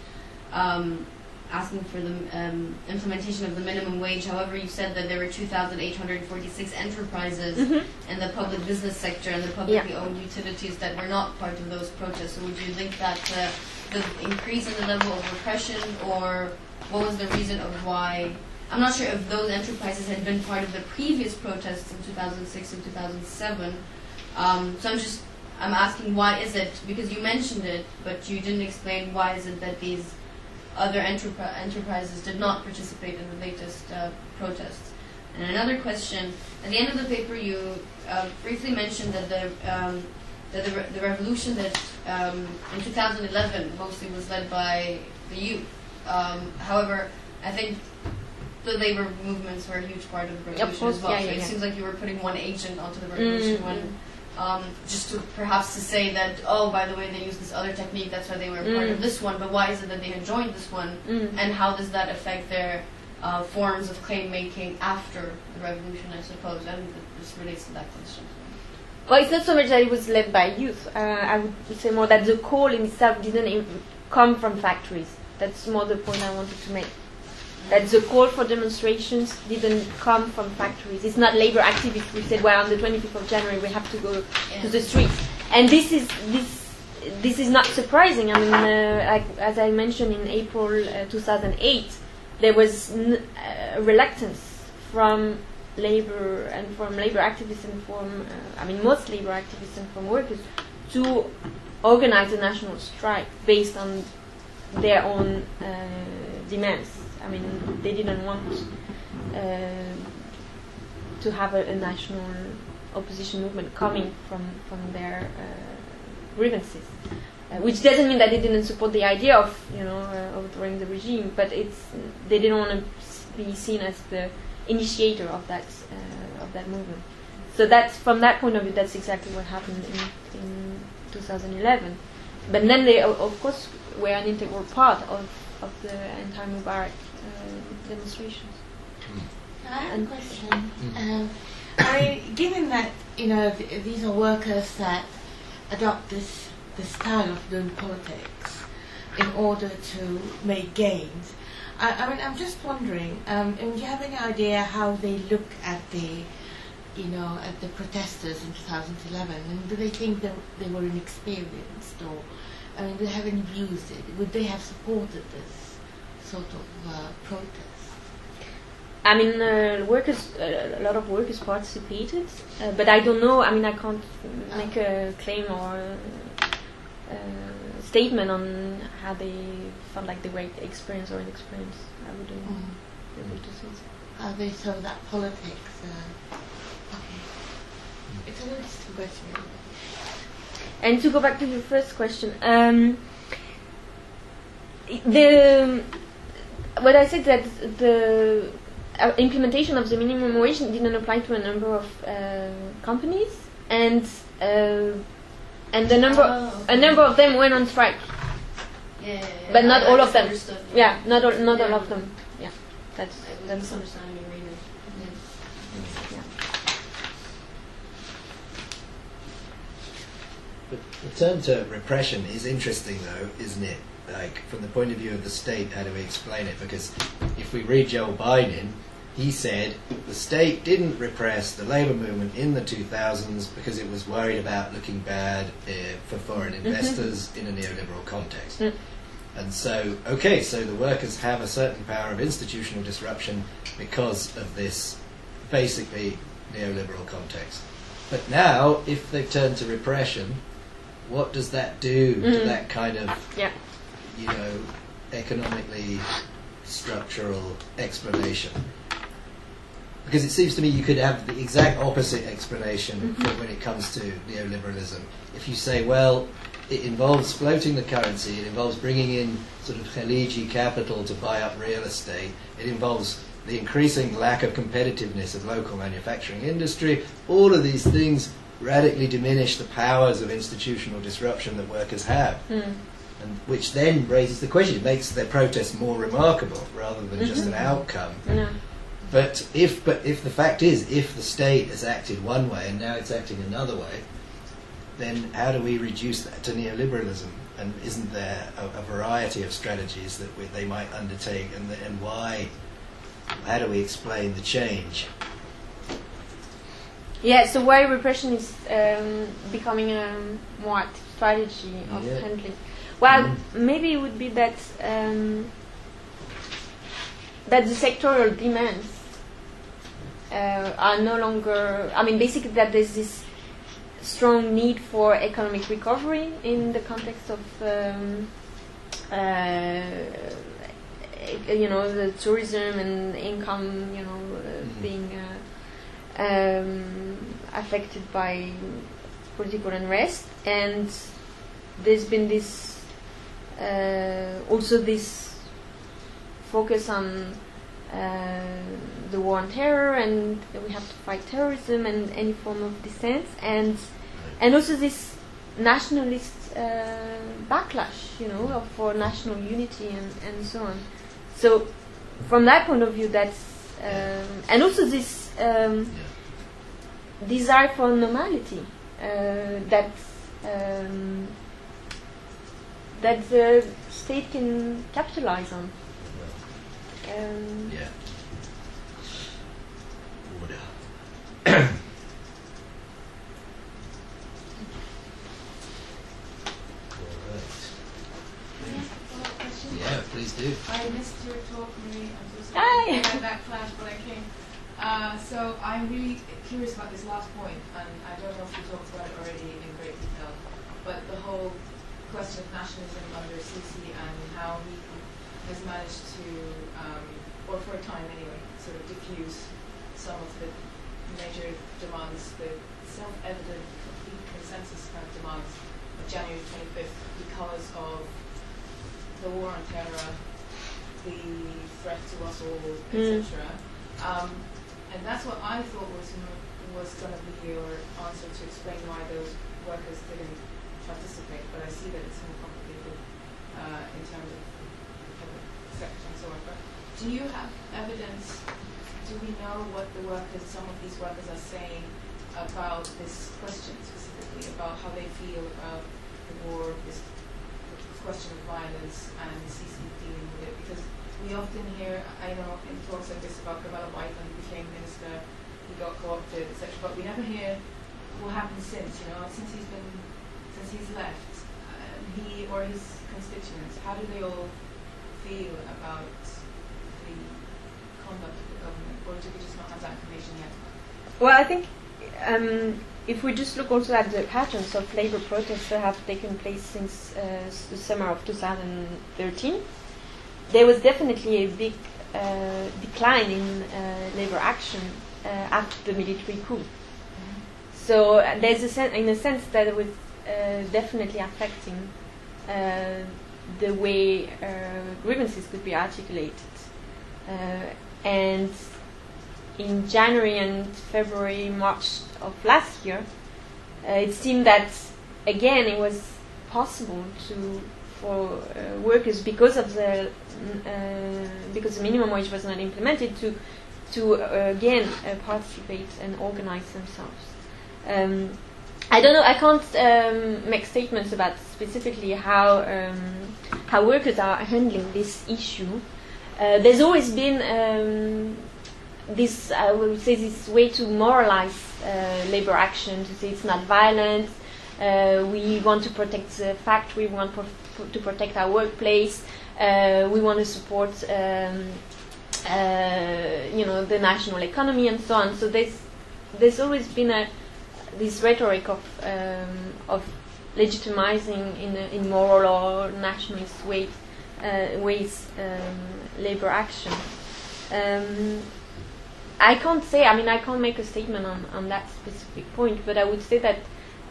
um, asking for the um, implementation of the minimum wage. However, you said that there were 2,846 enterprises Mhm. in the public business sector and the publicly owned utilities that were not part of those protests. So would you link that to the increase in the level of repression, or what was the reason of why? I'm not sure if those enterprises had been part of the previous protests in 2006 and 2007. Um, so I'm just I'm asking why is it because you mentioned it, but you didn't explain why is it that these other enterpri- enterprises did not participate in the latest uh, protests. And another question: at the end of the paper, you uh, briefly mentioned that the um, that the, re- the revolution that um, in 2011 mostly was led by the youth. Um, however, I think the labor movements were a huge part of the revolution course, as well. yeah, so yeah, it yeah. seems like you were putting one agent onto the revolution Mm, when. Um, just to perhaps to say that oh by the way they use this other technique that's why they were part Mm. of this one but why is it that they had joined this one Mm. and how does that affect their uh, forms of claim making after the revolution I suppose and this relates to that question Well, it's not so much that it was led by youth. Uh, I would say more that the call in itself didn't come from factories. That's more the point I wanted to make. That the call for demonstrations didn't come from factories. It's not labor activists who said, "Well, on the 25th of January we have to go Yeah. to the streets." And this is this this is not surprising. I mean, uh, like, as I mentioned in April uh, 2008, there was n- uh, reluctance from labor and from labor activists and from uh, I mean most labor activists and from workers to organize a national strike based on their own uh, demands. I mean, they didn't want uh, to have a, a national opposition movement coming from from their uh, grievances. Uh, which doesn't mean that they didn't support the idea of, you know, uh, overthrowing the regime, but it's they didn't want to be seen as the initiator of that uh, of that movement. So that's from that point of view, that's exactly what happened in, in 2011. But then they, of course, were an integral part of, of the anti-Mubarak demonstrations. I have a question. Um, I given that you know th- these are workers that adopt this this style of doing politics in order to make gains, I, I mean, I'm just wondering. Um, and do you have any idea how they look at the you know at the protesters in 2011? And do they think that they were inexperienced, or I mean, do they have any views? It would they have supported this sort of uh, protest? I mean, uh, workers, uh, a lot of workers participated, uh, but I don't know. I mean, I can't make a claim or uh, statement on how they felt like they were experienced or inexperienced. I wouldn't Mm. be able to say. so. How they saw that politics. Uh, okay. It's an interesting question. And to go back to your first question, um, the what I said that the uh, implementation of the minimum wage didn't apply to a number of uh, companies, and uh, and the number Oh, a number of them went on strike. yeah, yeah, yeah. But not I- all I of them. misunderstood. Yeah, not all, not all of them. Yeah, that's I was that's misunderstanding your. Yeah. yeah. The term to repression is interesting, though, isn't it? Like, from the point of view of the state, how do we explain it? Because if we read Joel Beinin, he said the state didn't repress the labour movement in the 2000s because it was worried about looking bad uh, for foreign investors in a neoliberal context. Mm. And so, okay, so the workers have a certain power of institutional disruption because of this basically neoliberal context. But now, if they turn to repression, what does that do to Mm. that kind of, Yeah. You know, economically structural explanation? Because it seems to me you could have the exact opposite explanation Mhm. for when it comes to neoliberalism. If you say, well, it involves floating the currency, it involves bringing in sort of Khaliji capital to buy up real estate, it involves the increasing lack of competitiveness of local manufacturing industry, all of these things radically diminish the powers of institutional disruption that workers have, Mm. And which then raises the question, makes their protest more remarkable rather than just an Mhm. outcome. But if but if the fact is, if the state has acted one way and now it's acting another way, then how do we reduce that to neoliberalism? And isn't there a, a variety of strategies that we, they might undertake, and the, and why? How do we explain the change? Yeah, so why repression is um, becoming a more active strategy of Yeah. handling? Well, maybe it would be that um, that the sectoral demands uh, are no longer. I mean, basically that there's this strong need for economic recovery in the context of. Um, uh, you know the tourism and income, you know, uh, Mhm. being uh, um, affected by political unrest, and there's been this also this focus on uh, the war on terror, and we have to fight terrorism and any form of dissent, and and also this nationalist uh, backlash, you know, for national unity and, and so on. So, from that point of view, that's um, and also this um, desire for normality uh, that um, that the state can capitalize on. Um, Yeah. Order. All right. Can I ask a follow-up question? Yeah, please do. I missed your talk, Marie. I'm so Hi. sorry. I had that flash when I came. Uh, so I'm really curious about this last point, and I don't know if you talked about it already in great detail, but the whole question of nationalism under Sisi and how he has managed to, um, or for a time anyway, sort of diffuse some of the major demands, the self-evident complete consensus kind of demands of January 25th because of the war on terror, the threat to us all, Mm. etc. Um, and that's what I thought was was going to be your answer to explain why those workers didn't participate. But I see that it's more complicated uh, in terms of public sector and so on. But do you have evidence? Do we know what the workers, some of these workers, are saying about this question specifically, about how they feel about the war, this question of violence and the Sisi dealing with it because we often hear, I know in talks like this about Kamal Abu Aita he became minister, he got co-opted, etc. But we never hear what happened since, you know, since he's been, since he's left, uh, he or his constituents, how do they all feel about the conduct of the government, or do we just not have that information yet? Well, I think um, if we just look also at the patterns of labor protests that have taken place since uh, the summer of 2013, there was definitely a big uh, decline in uh, labor action uh, after the military coup. So uh, there's a sen- in a sense that uh, definitely affecting uh, the way uh, grievances could be articulated. Uh, and in January and February, March of last year, uh, it seemed that again it was possible to for uh, workers because of the mm, uh, because the minimum wage was not implemented to to uh, again uh, participate and organize themselves. Um, I don't know. I can't um, make statements about specifically how um, how workers are handling this issue. Uh, there's always been um, this, I would say, this way to moralize uh, labor action to say it's not violent. Uh, we want to protect the factory. We want to protect our workplace. Uh, we want to support, um, uh, you know, the national economy and so on. So there's there's always been a this rhetoric of um, of legitimizing in in moral or nationalist ways uh, ways um, labor action. Um, I can't say. I mean, I can't make a statement on, on that specific point, but I would say that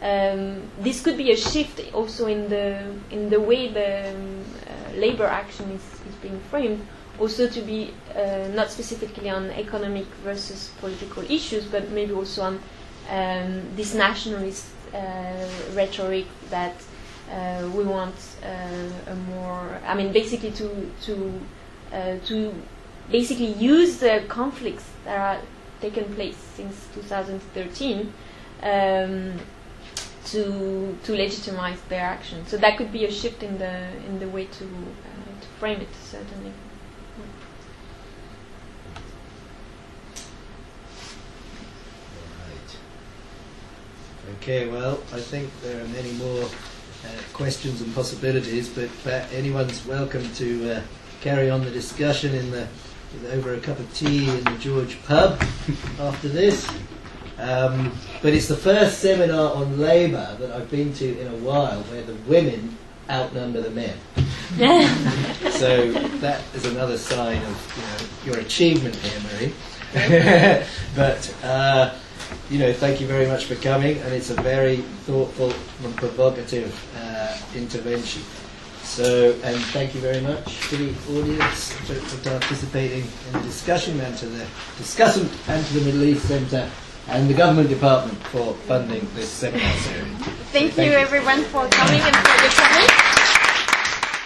um, this could be a shift also in the in the way the um, uh, labor action is, is being framed. Also, to be uh, not specifically on economic versus political issues, but maybe also on um, this nationalist uh, rhetoric that uh, we want uh, a more. I mean, basically to to to basically use the conflicts that are taken place since 2013 um, to to legitimize their action. So that could be a shift in the in the way to uh, to frame it certainly. Right. Okay, well, I think there are many more uh, questions and possibilities, but uh, anyone's welcome to uh, carry on the discussion in the over a cup of tea in the George pub after this. Um, but it's the first seminar on labour that I've been to in a while where the women outnumber the men. so that is another sign of you know, your achievement here, Marie. but uh, you know, thank you very much for coming, and it's a very thoughtful and provocative uh, intervention. So, and thank you very much to the audience for, for participating in the discussion, and to the discussant, and to the Middle East Centre, and the Government Department for funding this seminar series. Thank, Thank you, you. everyone, for coming and for your comments.